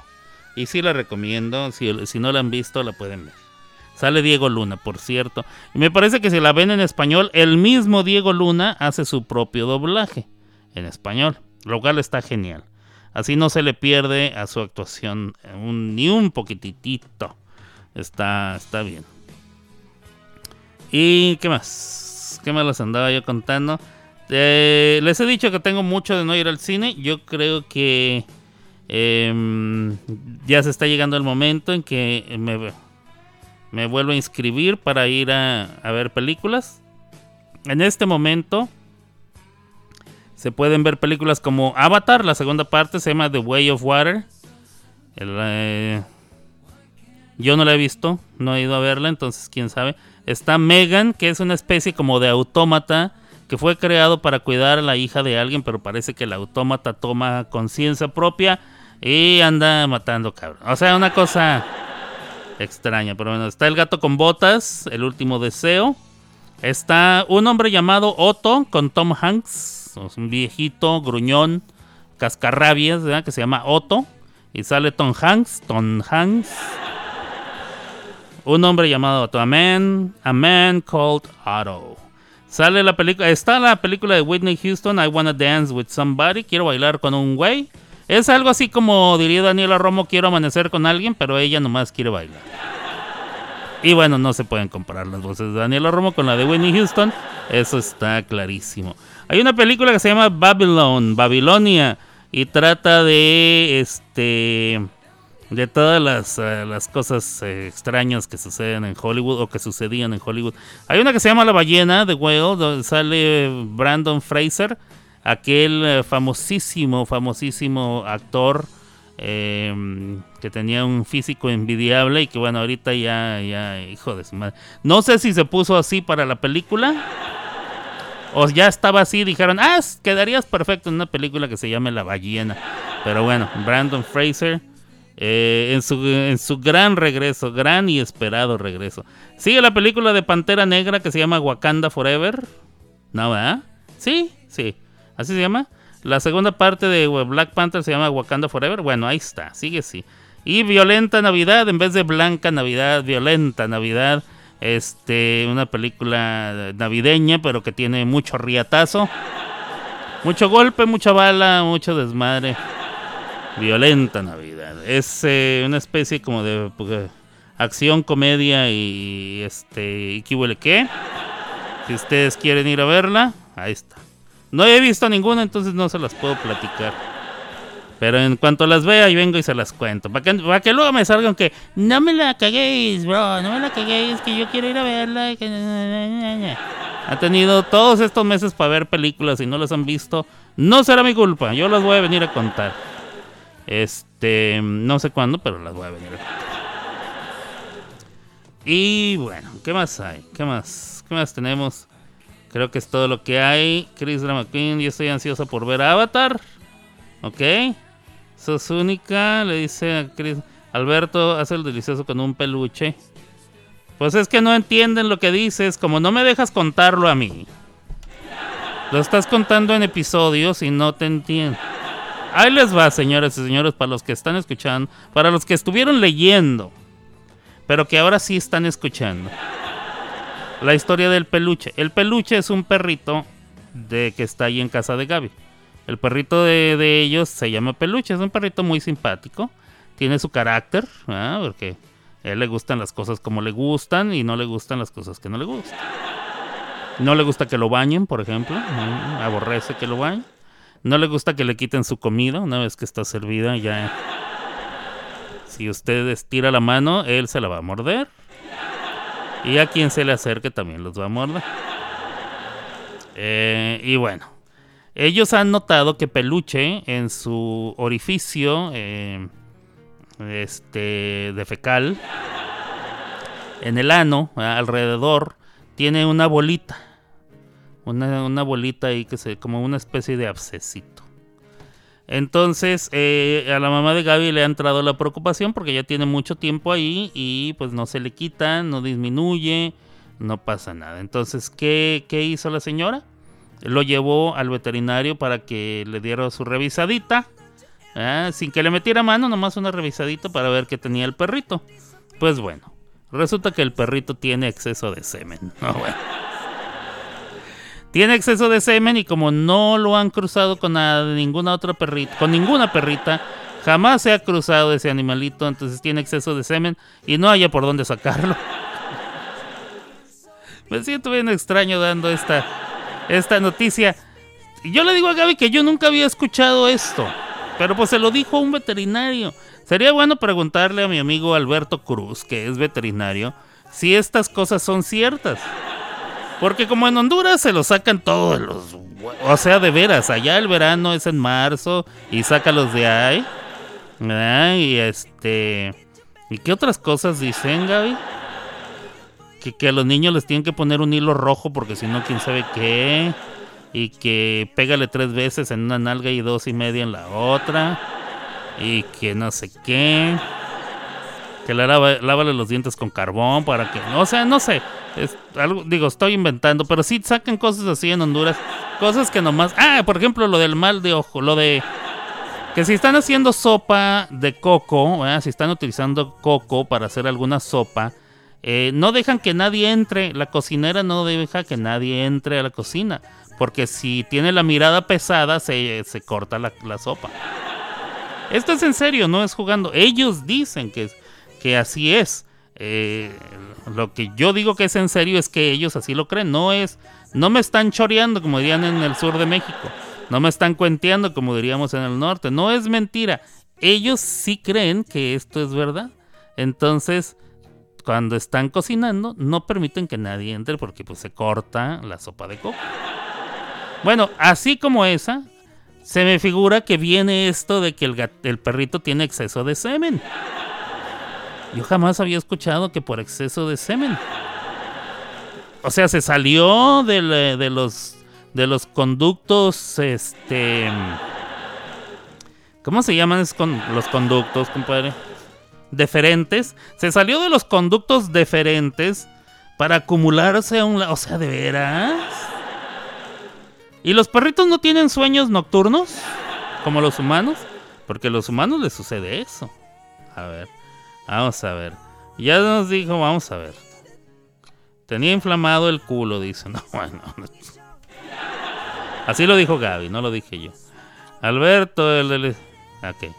Y sí la recomiendo. Si no la han visto, la pueden ver. Sale Diego Luna, por cierto. Y me parece que si la ven en español, el mismo Diego Luna hace su propio doblaje en español. Lo cual está genial. Así no se le pierde a su actuación ni un poquitito. Está, está bien. ¿Y qué más? ¿Qué más les andaba yo contando? Eh, les he dicho que tengo mucho de no ir al cine. Yo creo que em, ya se está llegando el momento en que me, me vuelvo a inscribir para ir a, ver películas. En este momento se pueden ver películas como Avatar, la segunda parte se llama The Way of Water. El, eh, yo no la he visto, no he ido a verla, entonces quién sabe. Está Megan, que es una especie como de autómata que fue creado para cuidar a la hija de alguien, pero parece que el autómata toma conciencia propia y anda matando cabrón. O sea, una cosa extraña, pero bueno, está el gato con botas, el último deseo. Está un hombre llamado Otto con Tom Hanks, un viejito gruñón, cascarrabias, ¿verdad? que se llama Otto. Y sale Tom Hanks, Tom Hanks. Un hombre llamado Otto, a man, a man called Otto. Sale la película, está la película de Whitney Houston, I Wanna Dance with Somebody, quiero bailar con un güey. Es algo así como diría Daniela Romo, quiero amanecer con alguien, pero ella nomás quiere bailar. Y bueno, no se pueden comparar las voces de Daniela Romo con la de Whitney Houston, eso está clarísimo. Hay una película que se llama Babylon, Babilonia, y trata de este de todas las, eh, las cosas eh, extrañas que suceden en Hollywood o que sucedían en Hollywood. Hay una que se llama La ballena de Whale, donde sale Brandon Fraser, aquel eh, famosísimo, famosísimo actor eh, que tenía un físico envidiable y que bueno, ahorita ya, ya, hijo de su madre. No sé si se puso así para la película. O ya estaba así, dijeron, ah, quedarías perfecto en una película que se llame La ballena. Pero bueno, Brandon Fraser, eh, en, su, en su gran regreso, gran y esperado regreso. Sigue la película de Pantera Negra que se llama Wakanda Forever. ¿No? Sí, sí. ¿Así se llama? La segunda parte de Black Panther se llama Wakanda Forever. Bueno, ahí está, sigue así. Y Violenta Navidad, en vez de Blanca Navidad, Violenta Navidad. Este, una película navideña, pero que tiene mucho riatazo. Mucho golpe, mucha bala, mucho desmadre. Violenta Navidad. Es eh, una especie como de pues, acción, comedia y este. ¿Y qué? Si ustedes quieren ir a verla, ahí está. No he visto ninguna, entonces no se las puedo platicar. Pero en cuanto las vea, y vengo y se las cuento. Para que, para que luego me salgan que no me la caguéis, bro. No me la caguéis, que yo quiero ir a verla. Ha tenido todos estos meses para ver películas y no las han visto. No será mi culpa. Yo las voy a venir a contar. Este, no sé cuándo, pero las voy a venir a contar. Y bueno, ¿qué más hay? ¿Qué más? ¿Qué más tenemos? Creo que es todo lo que hay. Chris Drama Queen, yo estoy ansioso por ver Avatar. Ok. Sos única, le dice a Chris. Alberto hace el delicioso con un peluche. Pues es que no entienden lo que dices, como no me dejas contarlo a mí. Lo estás contando en episodios y no te entiendo. Ahí les va, señores y señores, para los que están escuchando, para los que estuvieron leyendo, pero que ahora sí están escuchando. La historia del peluche. El peluche es un perrito de que está ahí en casa de Gaby. El perrito de, de ellos se llama Peluche, es un perrito muy simpático. tiene su carácter, porque a él le gustan las cosas como le gustan y no le gustan las cosas que no le gustan. No le gusta que lo bañen, por ejemplo, ¿no? aborrece que lo bañen. No le gusta que le quiten su comida una vez que está servida ya. Si usted estira la mano, él se la va a morder. Y a quien se le acerque también los va a morder. Eh, y bueno, ellos han notado que Peluche en su orificio eh, este, de fecal, en el ano, alrededor, tiene una bolita. Una, una bolita ahí que se. como una especie de abscesito. Entonces, eh, a la mamá de Gaby le ha entrado la preocupación porque ya tiene mucho tiempo ahí y pues no se le quita, no disminuye, no pasa nada. Entonces, ¿qué, qué hizo la señora? Lo llevó al veterinario para que le diera su revisadita. ¿ah? sin que le metiera mano, nomás una revisadita para ver qué tenía el perrito. Pues bueno, resulta que el perrito tiene exceso de semen. No, *laughs* bueno. Tiene exceso de semen y como no lo han cruzado con ninguna otra perrita, con ninguna perrita, jamás se ha cruzado ese animalito, entonces tiene exceso de semen y no haya por dónde sacarlo. *laughs* Me siento bien extraño dando esta, esta noticia. Yo le digo a Gaby que yo nunca había escuchado esto, pero pues se lo dijo un veterinario. Sería bueno preguntarle a mi amigo Alberto Cruz, que es veterinario, si estas cosas son ciertas. Porque como en Honduras se lo sacan todos los... O sea, de veras, allá el verano es en marzo y saca los de ahí. ¿verdad? Y este... ¿Y qué otras cosas dicen, Gaby? Que, que a los niños les tienen que poner un hilo rojo porque si no, quién sabe qué. Y que pégale tres veces en una nalga y dos y media en la otra. Y que no sé qué. Que le lava- lávale los dientes con carbón para que... O sea, no sé. Es digo, estoy inventando, pero sí sacan cosas así en Honduras. Cosas que nomás... Ah, por ejemplo, lo del mal de ojo. Lo de... Que si están haciendo sopa de coco, si están utilizando coco para hacer alguna sopa, eh, no dejan que nadie entre. La cocinera no deja que nadie entre a la cocina. Porque si tiene la mirada pesada, se, se corta la, la sopa. Esto es en serio, no es jugando. Ellos dicen que, que así es. Eh, lo que yo digo que es en serio es que ellos así lo creen. No es, no me están choreando como dirían en el sur de México. No me están cuenteando como diríamos en el norte. No es mentira. Ellos sí creen que esto es verdad. Entonces, cuando están cocinando, no permiten que nadie entre porque pues se corta la sopa de coco. Bueno, así como esa, se me figura que viene esto de que el, el perrito tiene exceso de semen. Yo jamás había escuchado que por exceso de semen. O sea, se salió de los de los conductos, este, ¿cómo se llaman los conductos, compadre? Deferentes. Se salió de los conductos deferentes para acumularse a un. O sea, de veras. ¿Y los perritos no tienen sueños nocturnos? Como los humanos. Porque a los humanos les sucede eso. A ver. Vamos a ver. Ya nos dijo, vamos a ver. Tenía inflamado el culo, dice. *laughs* No, bueno. Así lo dijo Gaby, no lo dije yo. Alberto, el... el- ok.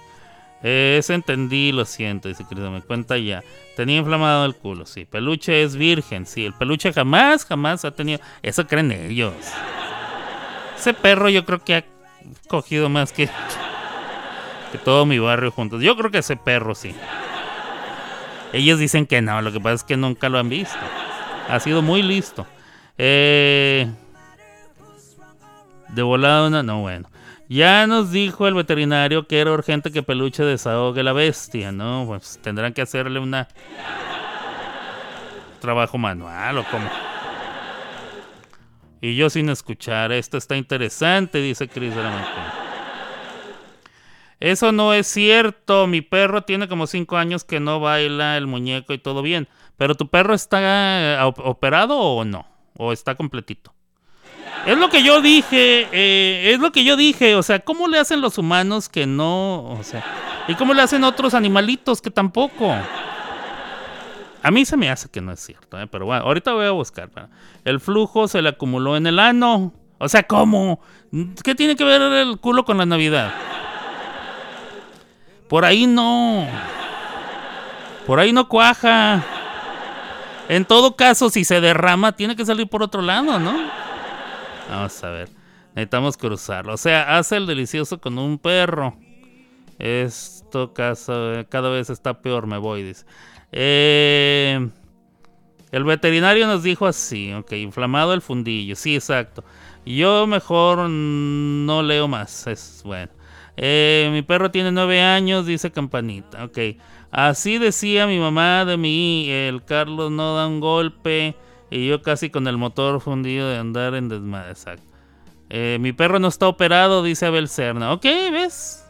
Eh, Eso entendí, lo siento, dice Cristo, me cuenta ya. Tenía inflamado el culo, sí. Peluche es virgen, sí. El peluche jamás, jamás ha tenido... Eso creen ellos. Ese perro yo creo que ha cogido más que, que todo mi barrio juntos. Yo creo que ese perro sí. Ellos dicen que no, lo que pasa es que nunca lo han visto. Ha sido muy listo. Eh, de volada una... No, bueno. Ya nos dijo el veterinario que era urgente que Peluche desahogue la bestia, ¿no? Pues tendrán que hacerle una... Trabajo manual o como... Y yo sin escuchar, esto está interesante, dice Chris de la. Eso no es cierto. Mi perro tiene como 5 años que no baila el muñeco y todo bien. Pero tu perro está eh, op- operado o no? ¿O está completito? Es lo que yo dije. eh, es lo que yo dije. O sea, ¿cómo le hacen los humanos que no? O sea, ¿y cómo le hacen otros animalitos que tampoco? A mí se me hace que no es cierto, ¿eh? pero bueno, ahorita voy a buscar. ¿verdad? El flujo se le acumuló en el ano. O sea, ¿cómo? ¿Qué tiene que ver el culo con la Navidad? Por ahí no. Por ahí no cuaja. En todo caso, si se derrama, tiene que salir por otro lado, ¿no? Vamos a ver. Necesitamos cruzarlo. O sea, hace el delicioso con un perro. Esto casa- cada vez está peor, me voy, dice. Eh, el veterinario nos dijo así, ok, inflamado el fundillo, sí, exacto. Yo mejor no leo más, es bueno. Eh, mi perro tiene nueve años, dice Campanita, ok. Así decía mi mamá de mí, el Carlos no da un golpe y yo casi con el motor fundido de andar en desmadre. Eh, mi perro no está operado, dice Abel Serna. Ok, ¿ves?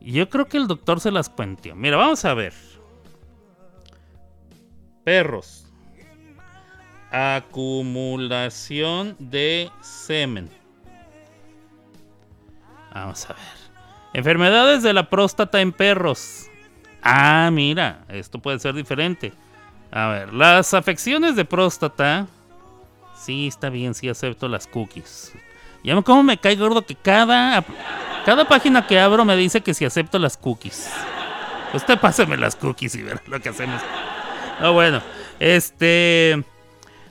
Yo creo que el doctor se las cuentió. Mira, vamos a ver. Perros. Acumulación de semen. Vamos a ver. Enfermedades de la próstata en perros. Ah, mira, esto puede ser diferente. A ver, las afecciones de próstata. Sí, está bien, sí acepto las cookies. Ya me- cómo me cae gordo que cada, cada página que abro me dice que si acepto las cookies. Usted páseme las cookies y verá lo que hacemos. Ah, bueno. Este.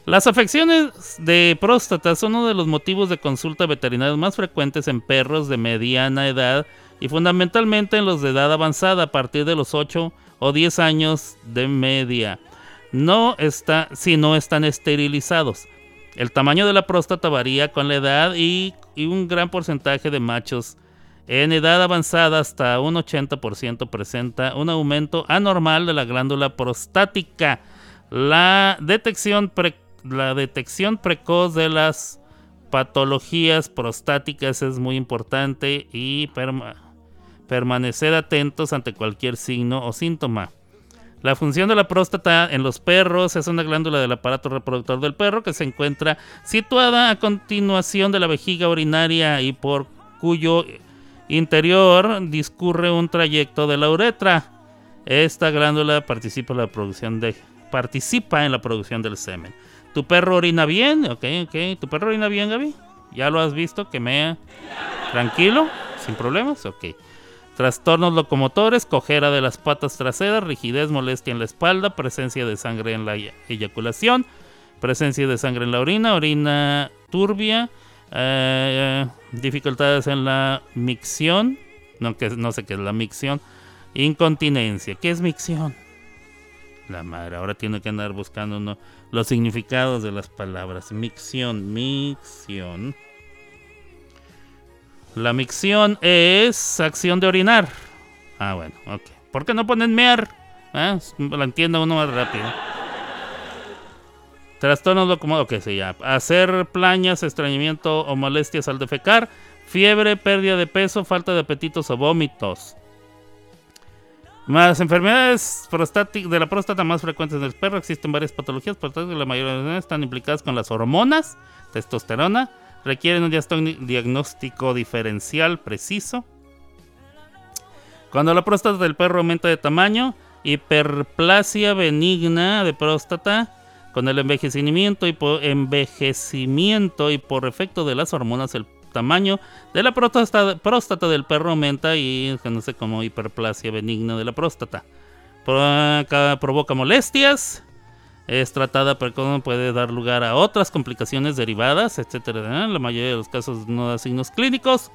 Las afecciones de próstata son uno de los motivos de consulta veterinaria más frecuentes en perros de mediana edad y fundamentalmente en los de edad avanzada a partir de los 8 o 10 años de media. No está, si no están esterilizados. El tamaño de la próstata varía con la edad y, y un gran porcentaje de machos en edad avanzada hasta un 80% presenta un aumento anormal de la glándula prostática. La detección, pre- la detección precoz de las patologías prostáticas es muy importante y perma- permanecer atentos ante cualquier signo o síntoma. La función de la próstata en los perros es una glándula del aparato reproductor del perro que se encuentra situada a continuación de la vejiga urinaria y por cuyo interior discurre un trayecto de la uretra. Esta glándula participa en la producción del semen. ¿Tu perro orina bien? Ok, ok. ¿Tu perro orina bien, Gaby? ¿Ya lo has visto? Que mea tranquilo, sin problemas. Ok. Trastornos locomotores, cojera de las patas traseras, rigidez, molestia en la espalda, presencia de sangre en la ey- eyaculación, presencia de sangre en la orina, orina turbia, eh, dificultades en la micción, no, que, no sé qué es la micción, incontinencia. ¿Qué es micción? La madre, ahora tiene que andar buscando uno- los significados de las palabras. Micción, micción. La micción es acción de orinar. Ah, bueno, ok. ¿Por qué no ponen mear? Ah, La entiendo uno más rápido. Trastornos locomotores, ok, sí, ya. Hacer plañas, estreñimiento o molestias al defecar. Fiebre, pérdida de peso, falta de apetitos o vómitos. Más enfermedades de la próstata más frecuentes en el perro. Existen varias patologías, por tanto, la mayoría están implicadas con las hormonas, testosterona. Requieren un diagnóstico diferencial preciso. Cuando la próstata del perro aumenta de tamaño, hiperplasia benigna de próstata, con el envejecimiento y por envejecimiento y por efecto de las hormonas, el tamaño de la próstata, del perro aumenta y se conoce como hiperplasia benigna de la próstata. Provoca, molestias, es tratada precoz, puede dar lugar a otras complicaciones derivadas, etcétera. En la mayoría de los casos no da signos clínicos.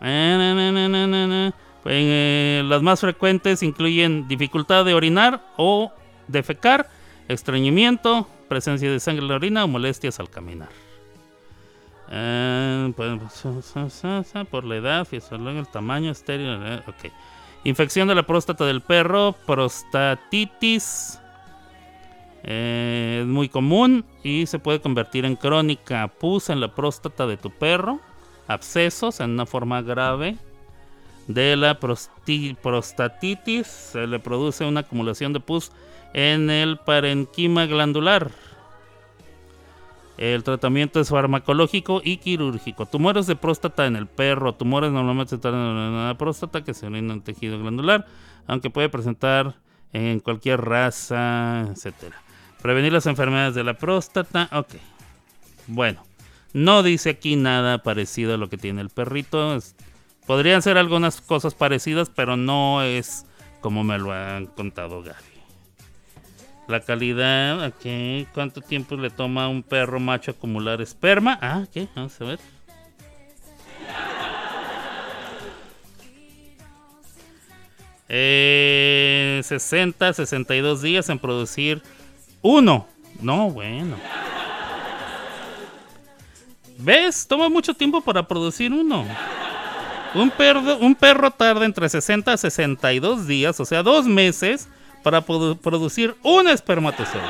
Eh. Eh, las más frecuentes incluyen dificultad de orinar o defecar, estreñimiento, presencia de sangre en la orina o molestias al caminar. Eh, pues, por la edad, fisiología, el tamaño estéril, eh, ok. Infección de la próstata del perro, prostatitis. eh, es muy común y se puede convertir en crónica. Pus en la próstata de tu perro, abscesos en una forma grave de la prostatitis. Se le produce una acumulación de pus en el parenquima glandular. El tratamiento es farmacológico y quirúrgico. Tumores de próstata en el perro. Tumores normalmente están en la próstata que se orina en tejido glandular, aunque puede presentar en cualquier raza, etcétera. Prevenir las enfermedades de la próstata. Ok. Bueno, no dice aquí nada parecido a lo que tiene el perrito. Podrían ser algunas cosas parecidas, pero no es como me lo han contado Gaby. La calidad, aquí, ¿cuánto tiempo le toma a un perro macho acumular esperma? Ah, ¿qué? Vamos a ver. Eh, 60, 62 días en producir uno. No, bueno. ¿Ves? Toma mucho tiempo para producir uno. Un perro, un perro tarda entre 60 a 62 días, o sea, dos meses, para produ- producir un espermatozoide.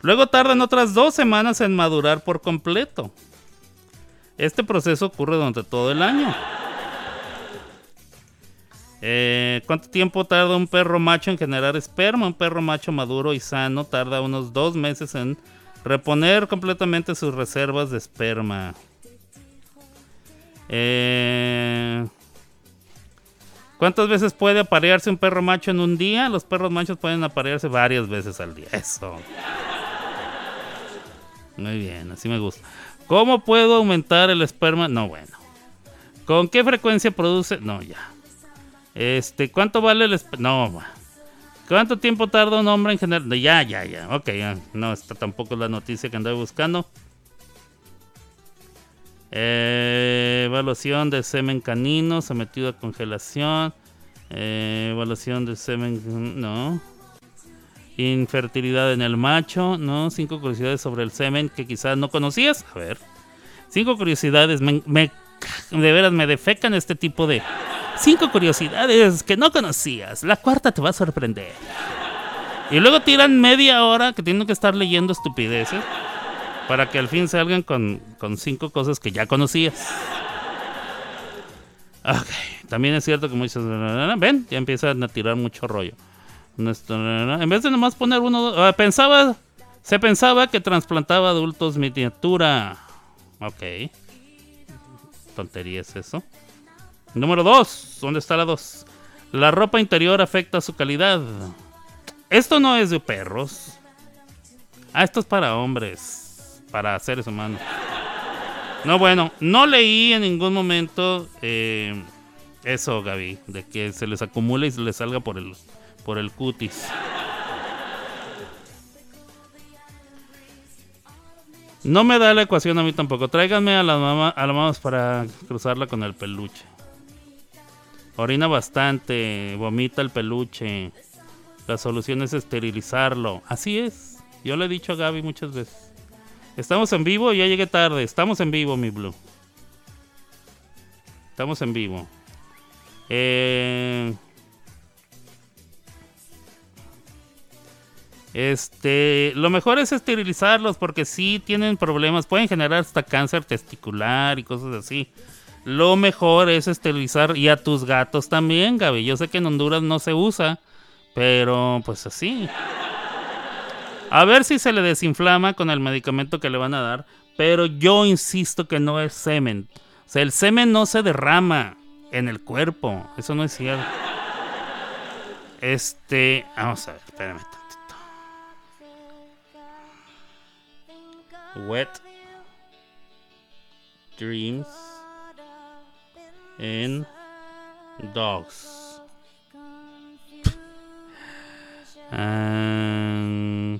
Luego tardan otras dos semanas en madurar por completo. Este proceso ocurre durante todo el año. Eh, ¿Cuánto tiempo tarda un perro macho en generar esperma? Un perro macho maduro y sano tarda unos dos meses en reponer completamente sus reservas de esperma. Eh, ¿Cuántas veces puede aparearse un perro macho en un día? Los perros machos pueden aparearse varias veces al día. Eso. Muy bien, así me gusta. ¿Cómo puedo aumentar el esperma? No, bueno. ¿Con qué frecuencia produce? No, ya. Este, ¿cuánto vale el esperma? No, va. ¿Cuánto tiempo tarda un hombre en generar? Ya, ya, ya. Ok. No, esta tampoco es la noticia que andaba buscando. Eh, evaluación de semen canino sometido a congelación. Eh, evaluación de semen. No. Infertilidad en el macho. No. Cinco curiosidades sobre el semen que quizás no conocías. A ver. Cinco curiosidades. Me, de veras me defecan este tipo de. Cinco curiosidades que no conocías. La cuarta te va a sorprender. Y luego tiran media hora que tienen que estar leyendo estupideces. Para que al fin salgan con, con cinco cosas que ya conocías. Ok, También es cierto que muchos... Ven, ya empiezan a tirar mucho rollo. En vez de nomás poner uno... ah, Pensaba... Se pensaba que trasplantaba adultos miniatura. Ok. Tontería es eso. Número 2. ¿Dónde está la 2? La ropa interior afecta su calidad. Esto no es de perros. Ah, esto es para hombres. Para seres humanos. No, bueno, no leí en ningún momento eh, eso, Gaby. De que se les acumule y se les salga por el, por el cutis. No me da la ecuación a mí tampoco. Tráiganme a las mamá, a las mamás para cruzarla con el peluche. Orina bastante, vomita el peluche. La solución es esterilizarlo. Así es. Yo le he dicho a Gaby muchas veces. Estamos en vivo, ya llegué tarde. Estamos en vivo, mi Blue. Estamos en vivo. Eh, Este, lo mejor es esterilizarlos porque sí tienen problemas, pueden generar hasta cáncer testicular y cosas así. Lo mejor es esterilizar y a tus gatos también, Gaby. Yo sé que en Honduras no se usa, pero pues así. A ver si se le desinflama con el medicamento que le van a dar, pero yo insisto que no es semen. O sea, el semen no se derrama en el cuerpo, eso no es cierto. Este, vamos a ver, espérame tantito. Wet Dreams in Dogs. *laughs* Ah,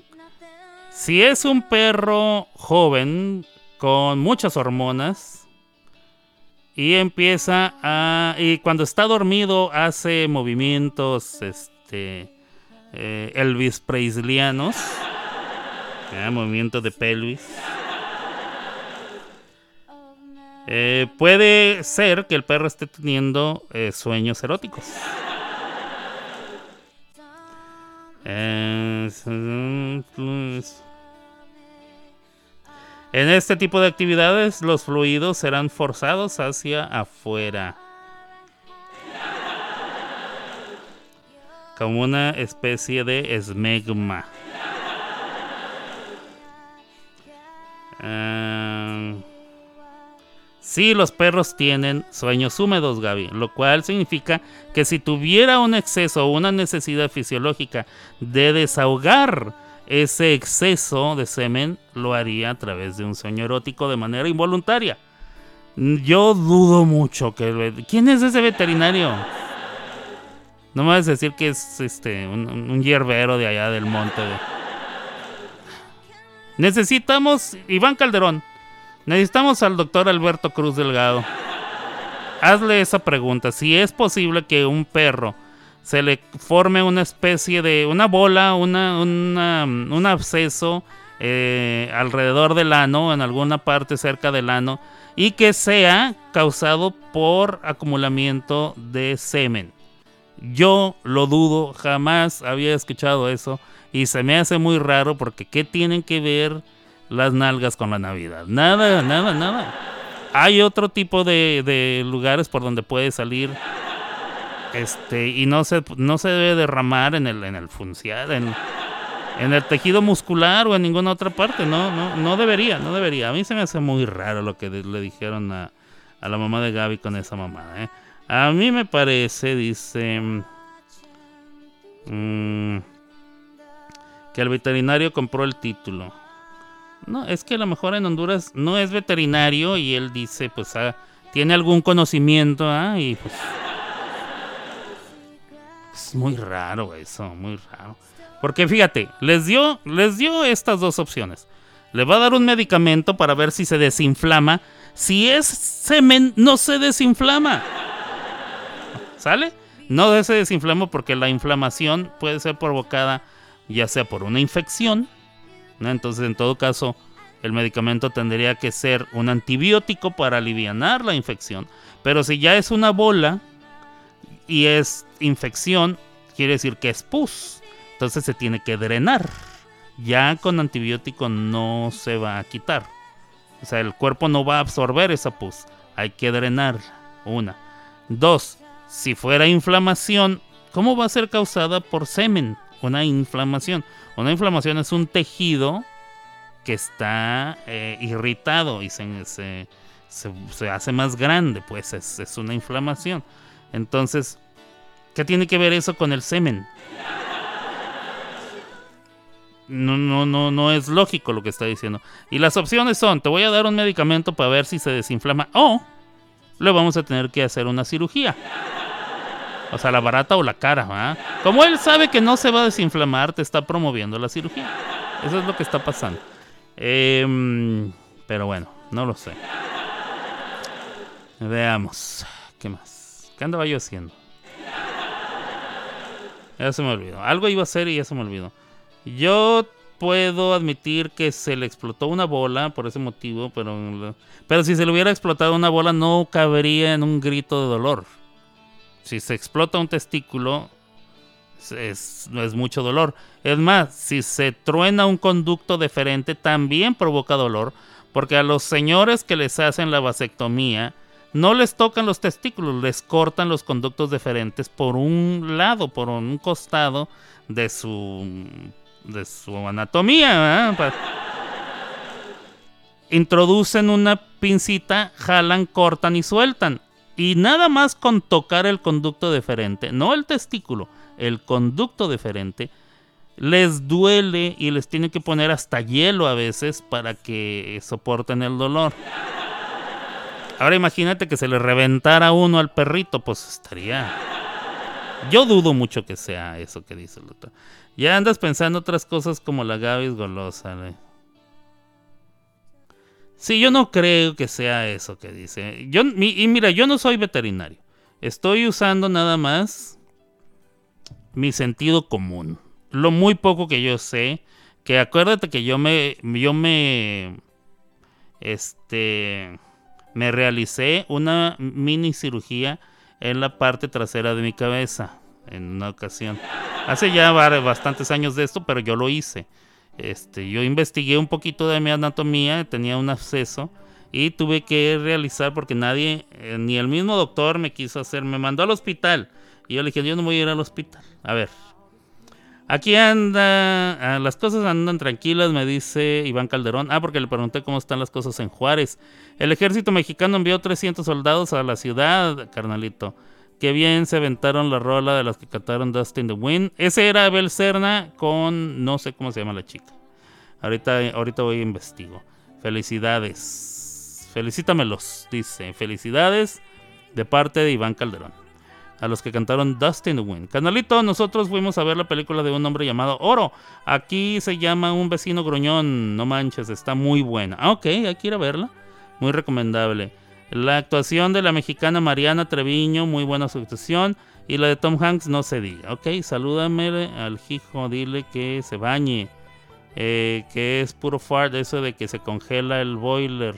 si es un perro joven con muchas hormonas y empieza a y cuando está dormido hace movimientos este eh, Elvis Presleyanianos Ah, *laughs* movimiento de pelvis. Eh, puede ser que el perro esté teniendo eh, sueños eróticos. Eh, En este tipo de actividades los fluidos serán forzados hacia afuera. Como una especie de esmegma. Ah, sí, los perros tienen sueños húmedos, Gaby, lo cual significa que si tuviera un exceso o una necesidad fisiológica de desahogar ese exceso de semen, lo haría a través de un sueño erótico de manera involuntaria. Yo dudo mucho que... ¿Quién es ese veterinario? No me vas a decir que es este un, hierbero de allá del monte. Necesitamos... Iván Calderón. Necesitamos al doctor Alberto Cruz Delgado. Hazle esa pregunta. Si es posible que un perro se le forme una especie de... Una bola, una, una- un absceso eh, alrededor del ano, en alguna parte cerca del ano, y que sea causado por acumulamiento de semen. Yo lo dudo, jamás había escuchado eso y se me hace muy raro porque ¿qué tienen que ver las nalgas con la Navidad? Nada, nada, nada. Hay otro tipo de, de lugares por donde puede salir este y no se, no se debe derramar en el, en el funcial, en, en el tejido muscular o en ninguna otra parte. No, no, no debería, no debería. A mí se me hace muy raro lo que le dijeron a, a la mamá de Gaby con esa mamada. ¿eh? A mí me parece, dice, mm, que el veterinario compró el título. No, es que a lo mejor en Honduras no es veterinario y él dice, pues, ah, tiene algún conocimiento, ¿ah? Y pues... Es muy raro eso, muy raro. Porque fíjate, les dio, les dio estas dos opciones. Le va a dar un medicamento para ver si se desinflama. Si es semen, no se desinflama. ¿Sale? No se desinflama porque la inflamación puede ser provocada ya sea por una infección. Entonces, en todo caso, el medicamento tendría que ser un antibiótico para aliviar la infección. Pero si ya es una bola y es infección, quiere decir que es pus. Entonces se tiene que drenar. Ya con antibiótico no se va a quitar. O sea, el cuerpo no va a absorber esa pus. Hay que drenarla. Una. Dos. Si fuera inflamación, ¿cómo va a ser causada por semen? Una inflamación. Una inflamación es un tejido que está eh, irritado y se, se- se- se hace más grande. Pues es, es una inflamación. Entonces, ¿qué tiene que ver eso con el semen? No, no, no, no es lógico lo que está diciendo. Y las opciones son, te voy a dar un medicamento para ver si se desinflama o le vamos a tener que hacer una cirugía. O sea, la barata o la cara, ¿verdad? Como él sabe que no se va a desinflamar, te está promoviendo la cirugía. Eso es lo que está pasando. Em, pero bueno, no lo sé. Veamos. ¿Qué más? ¿Qué andaba yo haciendo? Ya se me olvidó. Algo iba a hacer y ya se me olvidó. Yo puedo admitir que se le explotó una bola por ese motivo, pero, pero si se le hubiera explotado una bola no cabería en un grito de dolor. Si se explota un testículo, es, no es mucho dolor. Es más, si se truena un conducto deferente, también provoca dolor, porque a los señores que les hacen la vasectomía, no les tocan los testículos, les cortan los conductos deferentes por un lado, por un costado de su, de su anatomía. Pa- Introducen una pincita, jalan, cortan y sueltan. Y nada más con tocar el conducto deferente, no el testículo, el conducto deferente, les duele y les tienen que poner hasta hielo a veces para que soporten el dolor. Ahora imagínate que se le reventara uno al perrito, pues estaría... Yo dudo mucho que sea eso que dice el. Ya andas pensando otras cosas como la Gaby es golosa. ¿eh? Sí, yo no creo que sea eso que dice. Yo, y mira, yo no soy veterinario. Estoy usando nada más mi sentido común. Lo muy poco que yo sé. Que acuérdate que yo me. Yo me. Este. Me realicé una mini cirugía en la parte trasera de mi cabeza. En una ocasión. Hace ya bastantes años de esto, pero yo lo hice. Este, yo investigué un poquito de mi anatomía, tenía un absceso y tuve que realizar porque nadie, eh, ni el mismo doctor me quiso hacer, me mandó al hospital. Y yo le dije, yo no voy a ir al hospital. A ver, aquí anda, ah, las cosas andan tranquilas, me dice Iván Calderón. Ah, porque le pregunté cómo están las cosas en Juárez. El ejército mexicano envió 300 soldados a la ciudad, carnalito. Qué bien se aventaron la rola de las que cantaron Dust in the Wind. Ese era Abel Serna con no sé cómo se llama la chica. Ahorita, ahorita voy a investigo. Felicidades. Felicítamelos, dice. Felicidades de parte de Iván Calderón. A los que cantaron Dust in the Wind. Canalito, nosotros fuimos a ver la película de un hombre llamado Oro. Aquí se llama Un vecino gruñón. No manches, está muy buena. Ah, ok, hay que ir a verla. Muy recomendable. La actuación de la mexicana Mariana Treviño, muy buena su actuación. Y la de Tom Hanks, no se diga. Ok, salúdame al hijo, dile que se bañe. Eh, que es puro fart, eso de que se congela el boiler.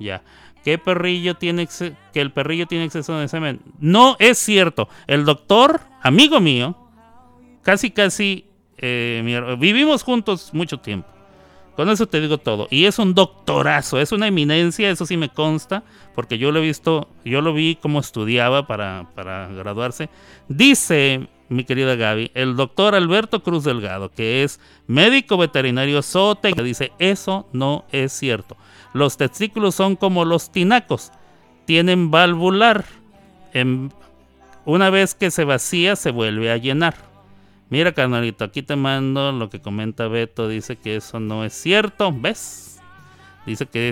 Ya. ¿Qué perrillo tiene que el perrillo tiene exceso de semen? No es cierto. El doctor, amigo mío, casi casi eh, vivimos juntos mucho tiempo. Con eso te digo todo. Y es un doctorazo, es una eminencia, eso sí me consta, porque yo lo he visto, yo lo vi como estudiaba para, para graduarse. Dice, mi querida Gaby, el doctor Alberto Cruz Delgado, que es médico veterinario zootecnista, dice, eso no es cierto. Los testículos son como los tinacos, tienen valvular. Una vez que se vacía, se vuelve a llenar. Mira, carnalito, aquí te mando lo que comenta Beto. Dice que eso no es cierto. ¿Ves? Dice que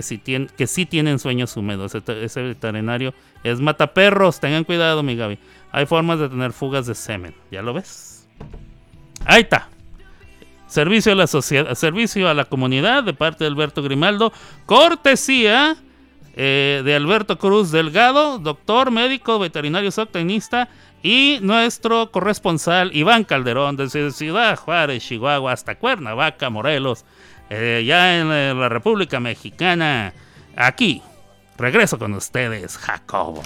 que sí tienen sueños húmedos. Ese, ese veterinario es mataperros. Tengan cuidado, mi Gaby. Hay formas de tener fugas de semen. ¿Ya lo ves? Ahí está. Servicio a la sociedad, servicio a la comunidad de parte de Alberto Grimaldo. Cortesía eh, de Alberto Cruz Delgado, doctor, médico, veterinario zootecnista y nuestro corresponsal Iván Calderón desde Ciudad Juárez, Chihuahua hasta Cuernavaca, Morelos, eh, ya en eh, la República Mexicana. Aquí, regreso con ustedes, Jacobo.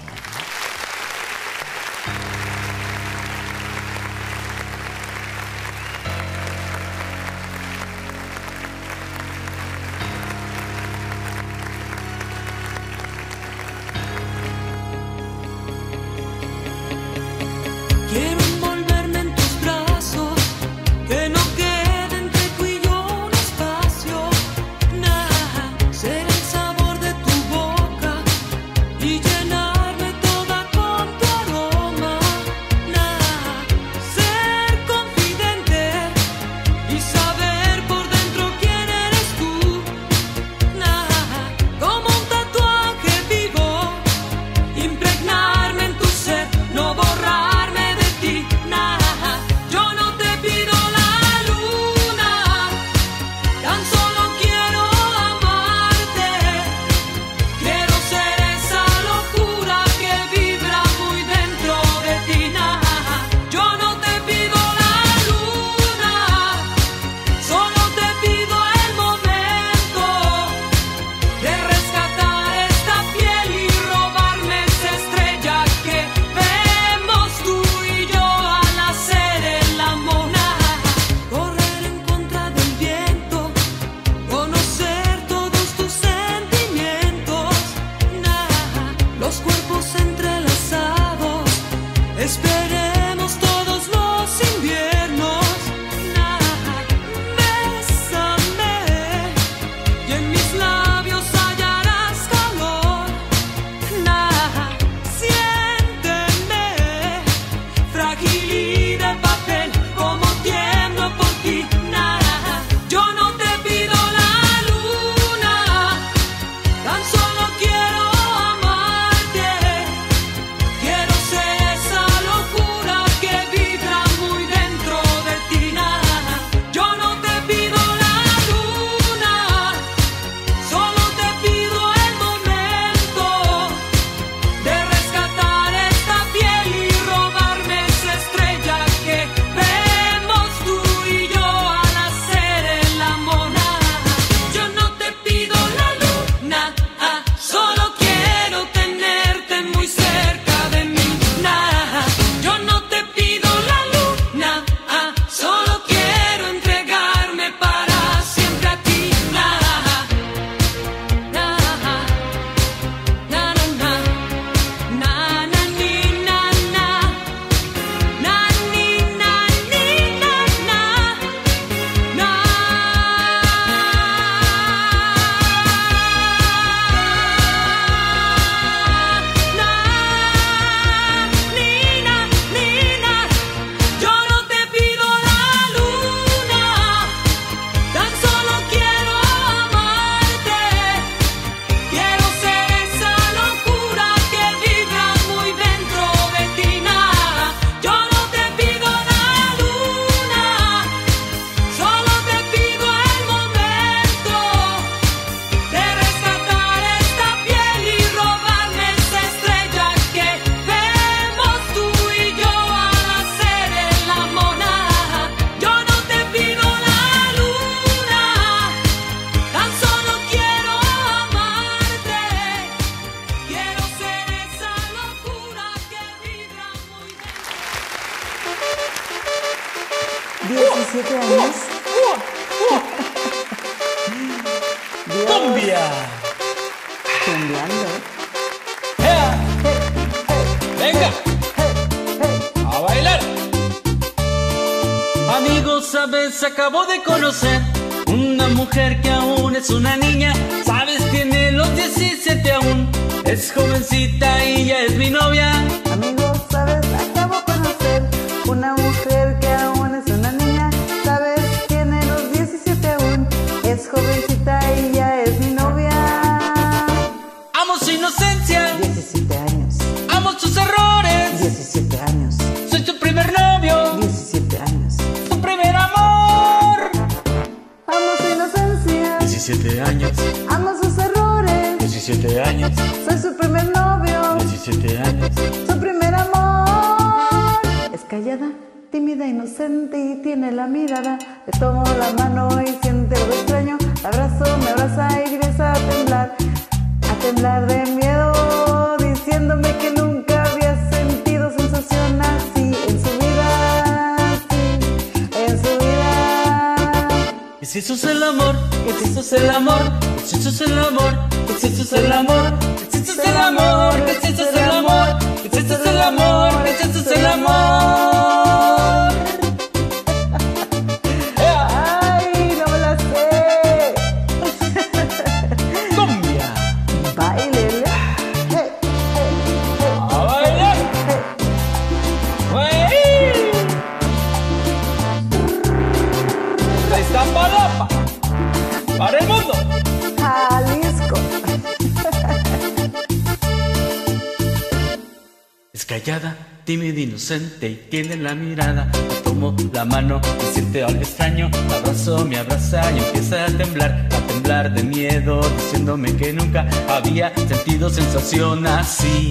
Abraza y empieza a temblar, a temblar de miedo, diciéndome que nunca había sentido sensación así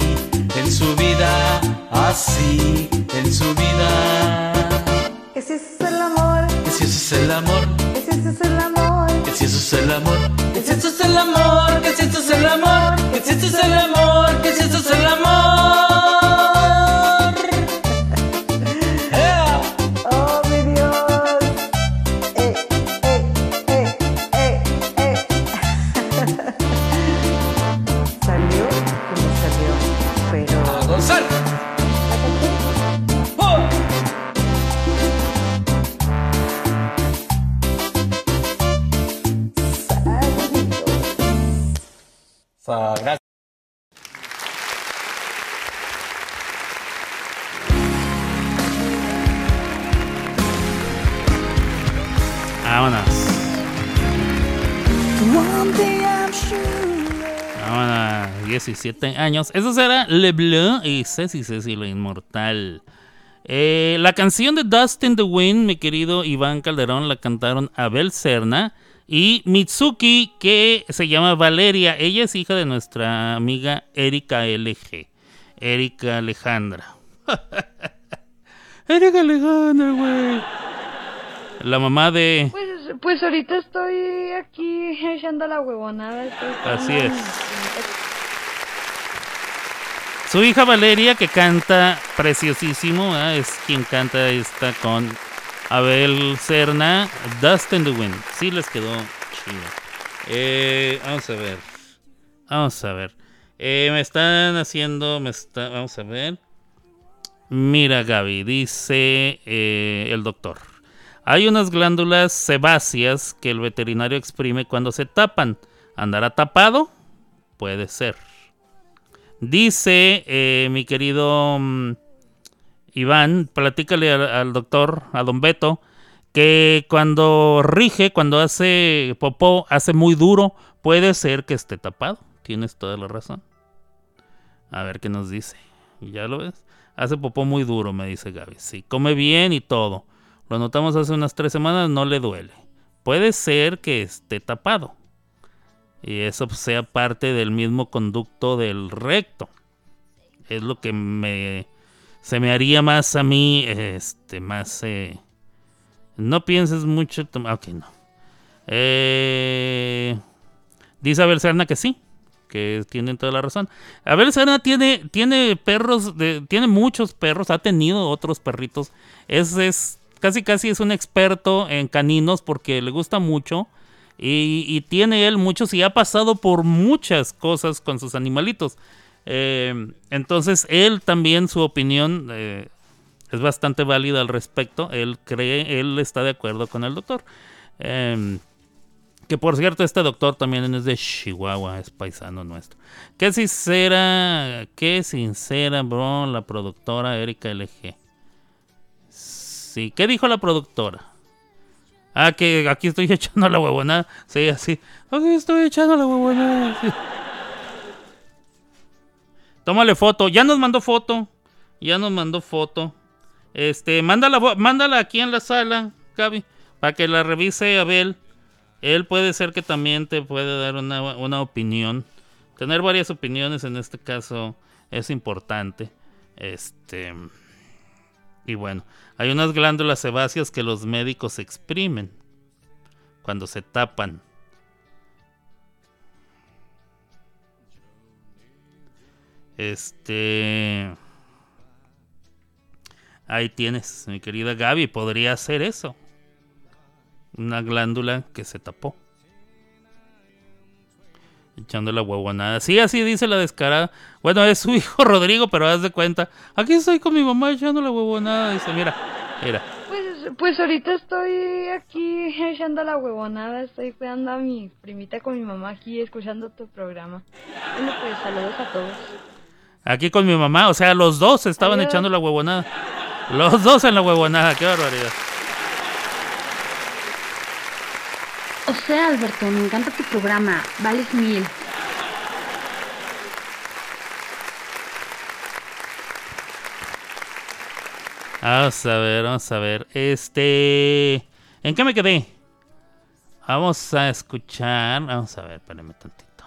en su vida, así en su vida. Que si eso es el amor, Que si eso es el amor, que si eso es el amor. que si eso es el amor, que si eso es el amor, que si eso es el amor, que si eso es el amor, que si eso es el amor. 17 años. Eso será Le Bleu y Ceci Ceci la Inmortal. Eh, la canción de Dust in the Wind, mi querido Iván Calderón, la cantaron Abel Serna y Mitsuki, que se llama Valeria. Ella es hija de nuestra amiga Erika LG. Erika Alejandra. *laughs* Erika Alejandra, güey. La mamá de... Pues, pues ahorita estoy aquí echando la huevonada. estoy Así es. Su hija Valeria, que canta preciosísimo, es quien canta esta con Abel Serna, Dust in the Wind. Sí les quedó chido. Eh, vamos a ver. Vamos a ver. Eh, me están haciendo. Me está, vamos a ver. Mira, Gaby, dice eh, el doctor. Hay unas glándulas sebáceas que el veterinario exprime cuando se tapan. ¿Andará tapado? Puede ser. Dice eh, mi querido mm, Iván, platícale al, al doctor, a don Beto, que cuando rige, cuando hace popó, hace muy duro, puede ser que esté tapado. Tienes toda la razón. A ver qué nos dice. ¿Ya lo ves? Hace popó muy duro, me dice Gaby. Sí, come bien y todo. Lo notamos hace unas tres semanas, no le duele. Puede ser que esté tapado. Y eso sea parte del mismo conducto del recto. Es lo que me se me haría más a mí, este, más... eh, no pienses mucho... tom- Ok, no. Eh, dice Abel Serna que sí, que tienen toda la razón. Abel Serna tiene, tiene perros, tiene muchos perros, ha tenido otros perritos. Es, es casi casi es un experto en caninos porque le gusta mucho y, tiene él muchos y ha pasado por muchas cosas con sus animalitos. Eh, entonces él también su opinión eh, es bastante válida al respecto. Él cree, él está de acuerdo con el doctor. Em, que por cierto, este doctor también es de Chihuahua, es paisano nuestro. Qué sincera, qué sincera, bro, la productora Erika LG. Sí, ¿qué dijo la productora? Ah, que aquí estoy *laughs* echando la huevonada. Sí, así. Aquí estoy echando la huevonada. sí. Tómale foto. Ya nos mandó foto. Ya nos mandó foto. Este, mándala, mándala aquí en la sala, Gaby, para que la revise Abel. Él puede ser que también te puede dar una, una opinión. Tener varias opiniones en este caso es importante. Este. Y bueno, hay unas glándulas sebáceas que los médicos exprimen cuando se tapan. Este. Ahí tienes, mi querida Gaby, podría hacer eso. Una glándula que se tapó. Echando la huevonada. Sí, así dice la descarada. Bueno, es su *laughs* hijo Rodrigo, pero haz de cuenta. Aquí estoy con mi mamá echando la huevonada. Dice, mira, mira. Pues, pues ahorita estoy aquí echando la huevonada, estoy cuidando a mi primita con mi mamá aquí escuchando tu programa. Bueno, pues saludos a todos. Aquí con mi mamá. O sea, los dos estaban Adiós. echando la huevonada. Los dos en la huevonada. Qué barbaridad. O sea, Alberto, me encanta tu programa. Vales mil. Vamos a ver, vamos a ver. Este. ¿En qué me quedé? Vamos a escuchar. Vamos a ver, espérame tantito.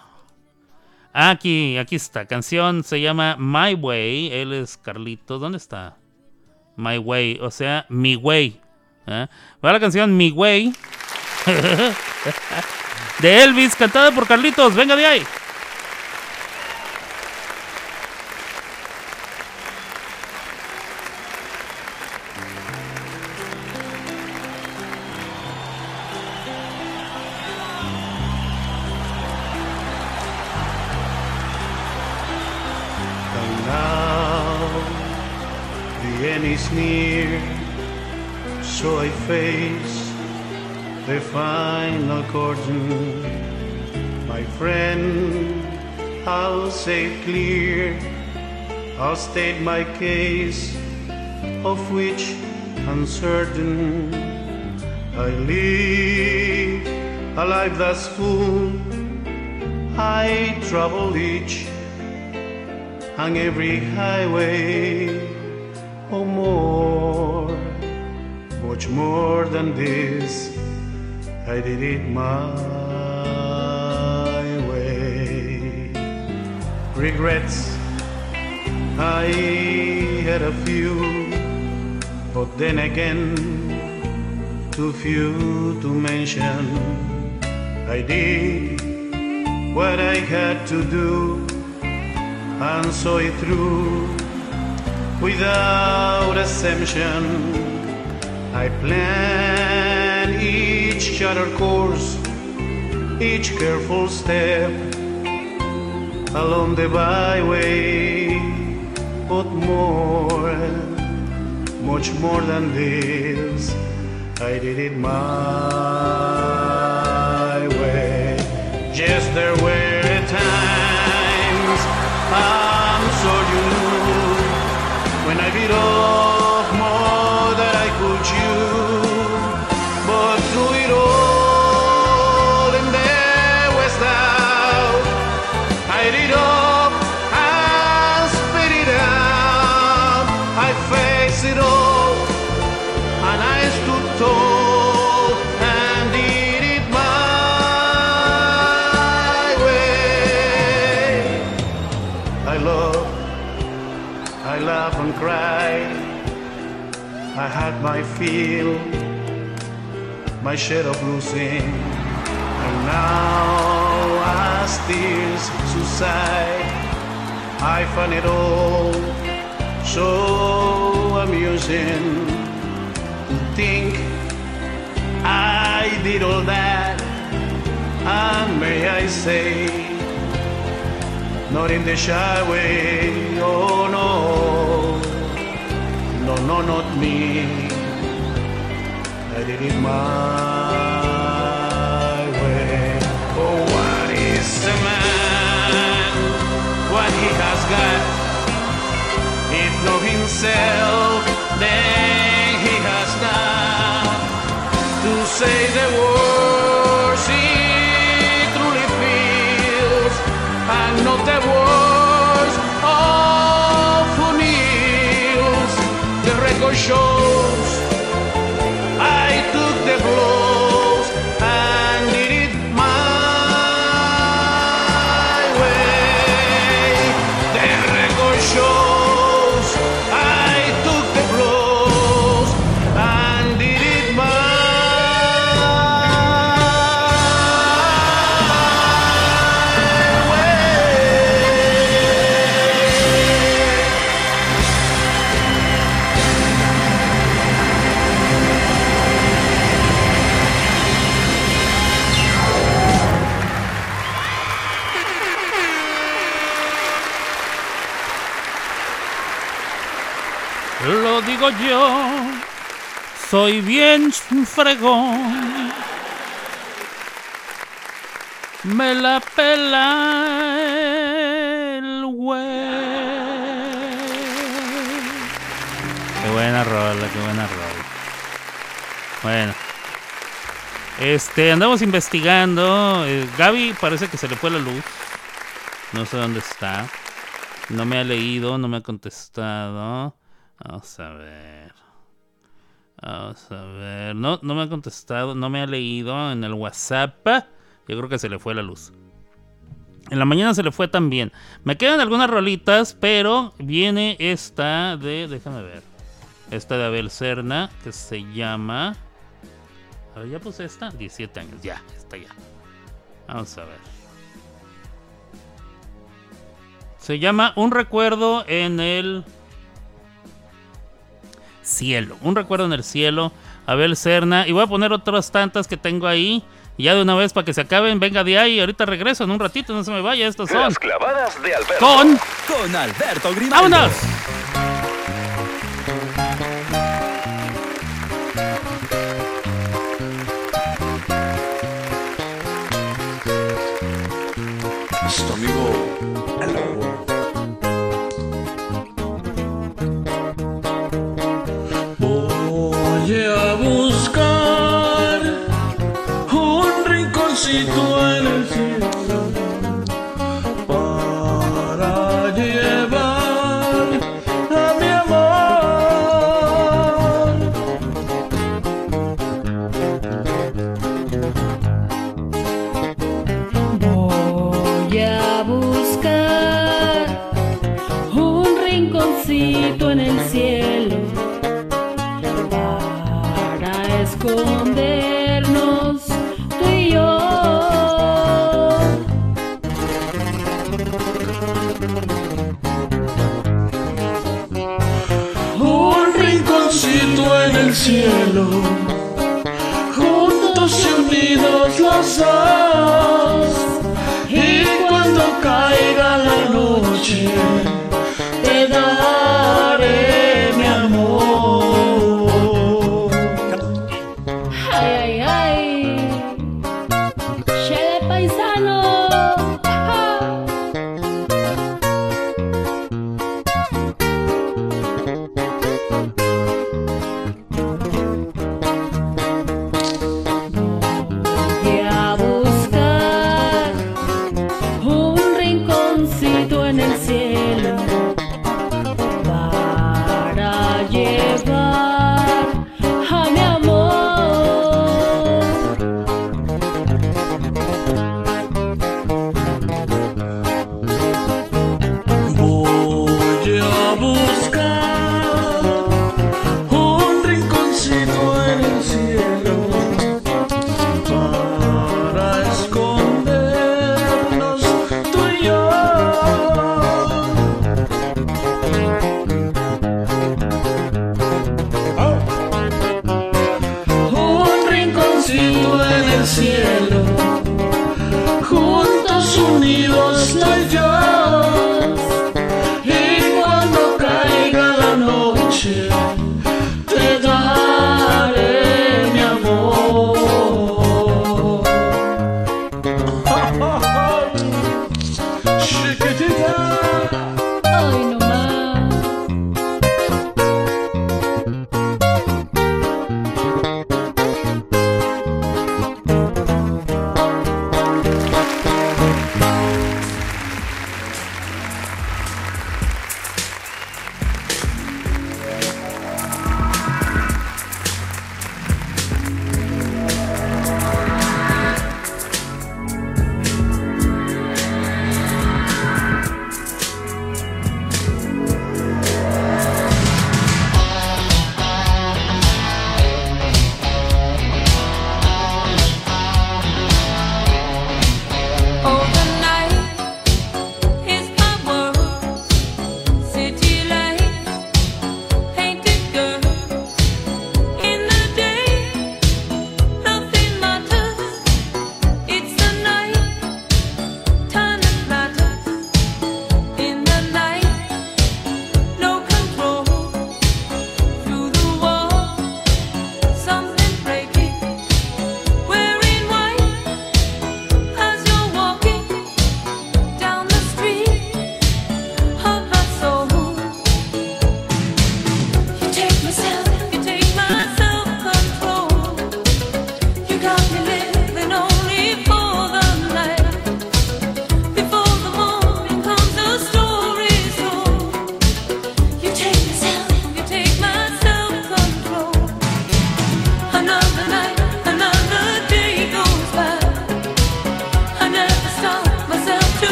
Aquí, aquí está. Canción se llama My Way. Él es Carlitos. ¿Dónde está? My Way. O sea, Mi Way. ¿eh? Va la canción Mi Way. *laughs* de Elvis, cantada por Carlitos. Venga de ahí. Clear, I'll state my case, of which uncertain I live a life that's full. I travel each on every highway, or more, much more than this. I did it my Regrets, I had a few, but then again, too few to mention. I did what I had to do and saw it through without assumption. I plan each charter course, each careful step along the byway, but more, much more than this, I did it my way. just their were it all, and I stood tall and did it my way. I love, I laugh and cry. I had my fill, my share of losing, and now as tears subside, I find it all so amusing. think I did all that. And may I say, not in the shy way, oh no, no, no, not me. I did it my way. Oh, what is a man? What he has got? Not himself, then he has not to say the words he truly feels, and not the words of who kneels. The record shows yo, soy bien fregón. Me la pela el güey. Qué buena rola, qué buena rola. Bueno. Este, andamos investigando. eh, Gaby parece que se le fue la luz. No sé dónde está. No me ha leído, no me ha contestado. Vamos a ver. Vamos a ver. No, no me ha contestado, no me ha leído en el WhatsApp. Yo creo que se le fue la luz. En la mañana se le fue también. Me quedan algunas rolitas, pero viene esta de. Déjame ver. Esta de Abel Serna, que se llama. A ver, ya puse esta. 17 años, ya, está ya. Vamos a ver. Se llama Un recuerdo en el cielo. Un recuerdo en el cielo. Abel Serna. Y voy a poner otras tantas que tengo ahí. Y ya de una vez para que se acaben. Venga de ahí. Ahorita regreso en un ratito. No se me vaya. Estos son. Las clavadas de Alberto. Con. Con Alberto Grimaldo. ¡Vámonos!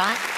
right?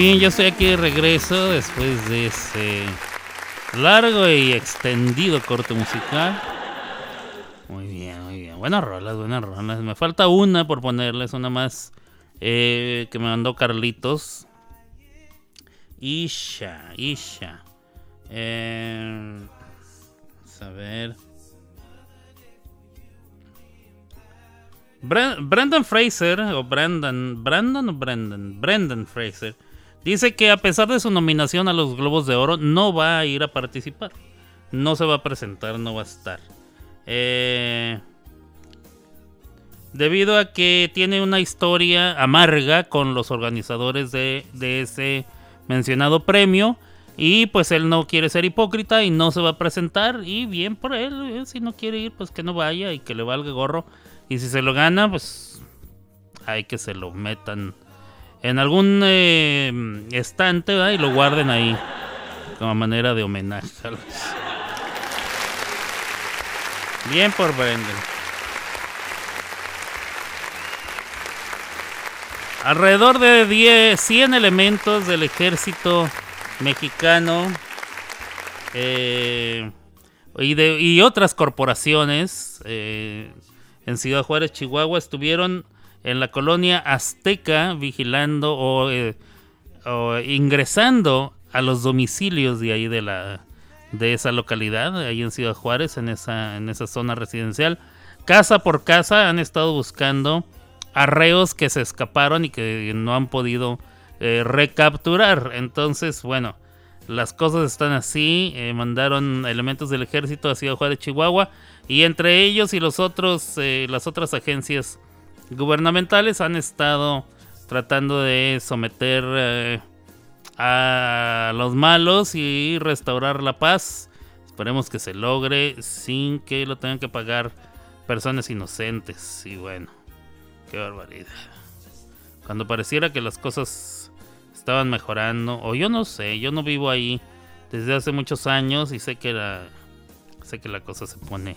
Bien, yo estoy aquí de regreso después de ese largo y extendido corte musical. Muy bien, muy bien. Buenas rolas, buenas rolas. Me falta una por ponerles, una más eh, que me mandó Carlitos. Isha, Isha. Eh, vamos a ver. Bra- Brandon Fraser, o Brandon, Brandon o Brandon, Brendan Fraser, dice que a pesar de su nominación a los Globos de Oro, no va a ir a participar. No se va a presentar, no va a estar. Eh, debido a que tiene una historia amarga con los organizadores de, de ese mencionado premio. Y pues él no quiere ser hipócrita y no se va a presentar. Y bien por él, eh, si no quiere ir, pues que no vaya y que le valga gorro. Y si se lo gana, pues hay que se lo metan en algún eh, estante ¿verdad? y lo guarden ahí como manera de homenaje. Bien por Brendan. Alrededor de 10, 100 elementos del ejército mexicano eh, y, de, y otras corporaciones eh, en Ciudad Juárez, Chihuahua, estuvieron en la colonia azteca vigilando o, eh, o ingresando a los domicilios de ahí de la de esa localidad, ahí en Ciudad Juárez, en esa, en esa zona residencial. Casa por casa han estado buscando arreos que se escaparon y que no han podido eh, recapturar. Entonces, bueno, las cosas están así. eh, mandaron elementos del ejército a Ciudad Juárez, Chihuahua. Y entre ellos y los otros, las otras agencias gubernamentales han estado tratando de someter eh, a los malos y restaurar la paz. Esperemos que se logre sin que lo tengan que pagar personas inocentes. Y bueno, qué barbaridad. Cuando pareciera que las cosas estaban mejorando, o yo no sé, yo no vivo ahí desde hace muchos años y sé que la, sé que la cosa se pone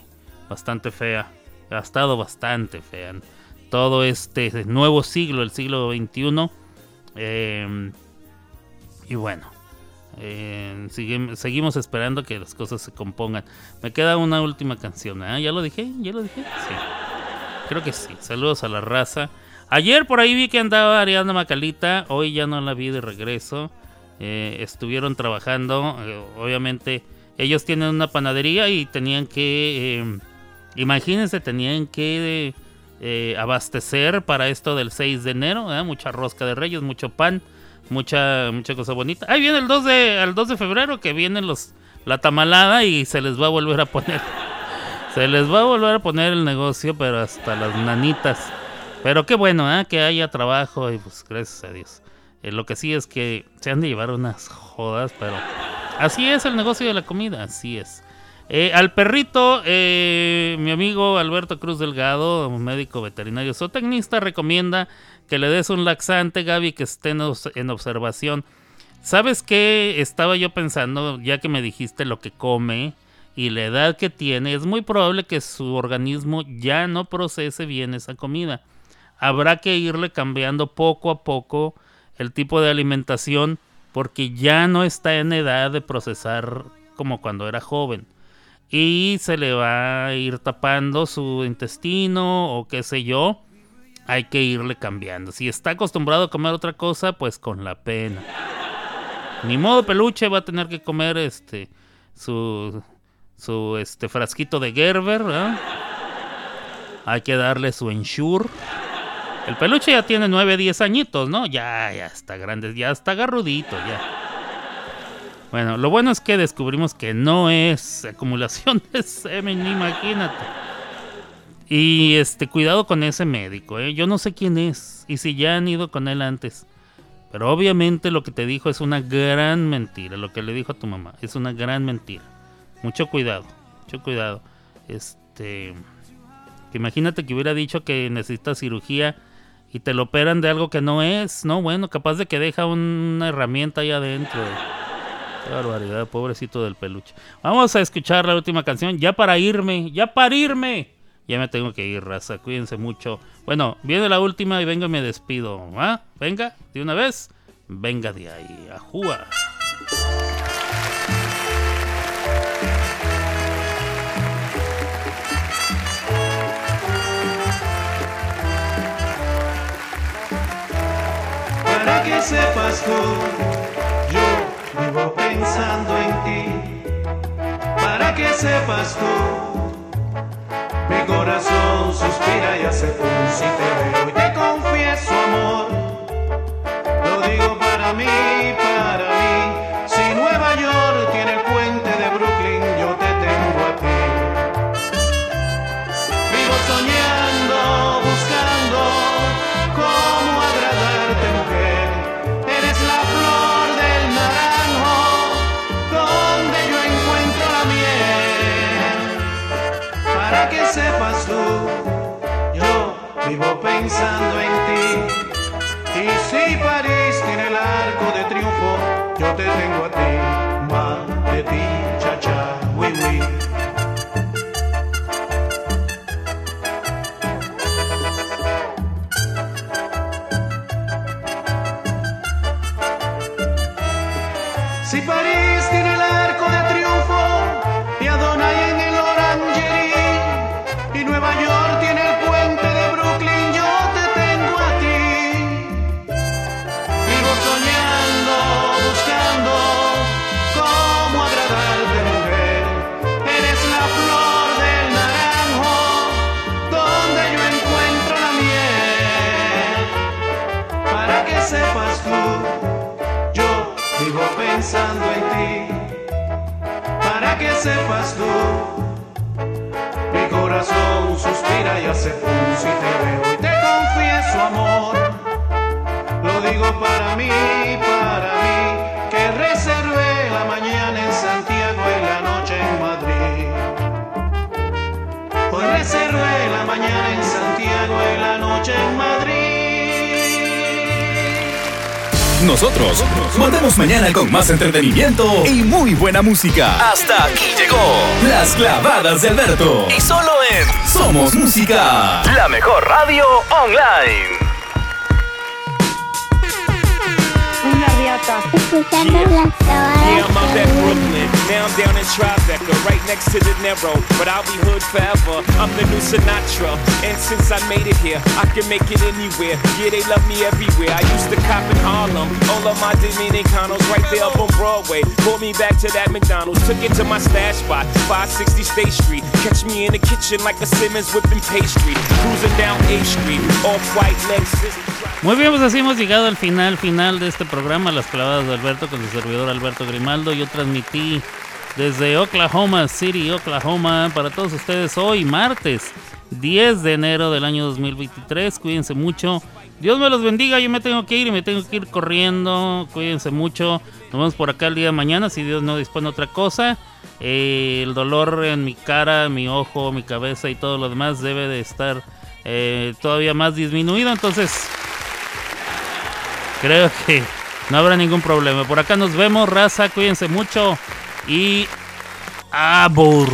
bastante fea. Ha estado bastante fea. Todo este nuevo siglo, el siglo XXI. eh, y bueno, eh, seguimos esperando que las cosas se compongan. Me queda una última canción. ¿eh? ¿Ya lo dije? ¿Ya lo dije? Sí. Creo que sí. Saludos a la raza. Ayer por ahí vi que andaba Ariana Macalita. Hoy ya no la vi de regreso. Eh, estuvieron trabajando. obviamente, ellos tienen una panadería y tenían que. imagínense, tenían que eh, abastecer para esto del 6 de enero. ¿eh? Mucha rosca de reyes, mucho pan, mucha, mucha cosa bonita. Ahí viene el 2 de, al 2 de febrero que vienen los la tamalada y se les va a volver a poner. *laughs* Se les va a volver a poner el negocio, pero hasta las nanitas. Pero qué bueno, ¿eh? que haya trabajo y pues gracias a Dios. Eh, lo que sí es que se han de llevar unas jodas, pero así es el negocio de la comida, así es. Eh, al perrito, eh, mi amigo Alberto Cruz Delgado, médico veterinario zootecnista, recomienda que le des un laxante, Gaby, que esté en, obs- en observación. ¿Sabes qué? Estaba yo pensando, ya que me dijiste lo que come y la edad que tiene, es muy probable que su organismo ya no procese bien esa comida. Habrá que irle cambiando poco a poco el tipo de alimentación porque ya no está en edad de procesar como cuando era joven. Y se le va a ir tapando su intestino o qué sé yo. Hay que irle cambiando. Si está acostumbrado a comer otra cosa, pues con la pena. Ni modo peluche va a tener que comer este su su este frasquito de Gerber. Hay que darle su ensure. El peluche ya tiene 9, 10 añitos, ¿no? Ya, ya está grande, ya está garrudito, ya. Bueno, lo bueno es que descubrimos que no es acumulación *laughs* de semen, imagínate. Y este, cuidado con ese médico, ¿eh? Yo no sé quién es y si ya han ido con él antes. Pero obviamente lo que te dijo es una gran mentira. Lo que le dijo a tu mamá es una gran mentira. Mucho cuidado, mucho cuidado. Este. que imagínate que hubiera dicho que necesitas cirugía y te lo operan de algo que no es. No, bueno, capaz de que deja una herramienta ahí adentro. Qué barbaridad, pobrecito del peluche. Vamos a escuchar la última canción. Ya para irme, ya para irme. Ya me tengo que ir, raza. Cuídense mucho. Bueno, viene la última y vengo y me despido. Venga, de una vez. Venga de ahí, ajúa. Para que sepas tú, sepas tú, mi corazón suspira y hace pum si te veo y te confieso amor. Lo digo para mí. Pensando en ti. Y si París tiene el arco de triunfo, yo te tengo a ti, Nosotros volvemos mañana con más entretenimiento y muy buena música. Hasta aquí llegó Las Clavadas de Alberto. Y solo en Somos Música, la mejor radio online. Yeah, I'm out at Brooklyn. Now I'm down in Tribeca, right next to the Niro. But I'll be hood forever. I'm the new Sinatra. And since I made it here, I can make it anywhere. Yeah, they love me everywhere. I used to cop in Harlem. All of my Dominicanos right there up on Broadway. Pulled me back to that McDonald's. Took it to my stash spot, 560 State Street. Catch me in the kitchen like a Simmons whipping pastry. Cruising down A Street, off white Lexus. Muy bien, pues así hemos llegado al final, final de este programa, Las Clavadas de Alberto, con su servidor Alberto Grimaldo. Yo transmití desde Oklahoma City, Oklahoma, para todos ustedes hoy, martes 10 de enero del año 2023. Cuídense mucho. Dios me los bendiga. Yo me tengo que ir y me tengo que ir corriendo. Cuídense mucho. Nos vemos por acá el día de mañana, si Dios no dispone otra cosa. Eh, el dolor en mi cara, mi ojo, mi cabeza y todo lo demás debe de estar eh, todavía más disminuido. Entonces, creo que no habrá ningún problema. Por acá nos vemos, raza. Cuídense mucho. Y. Abur.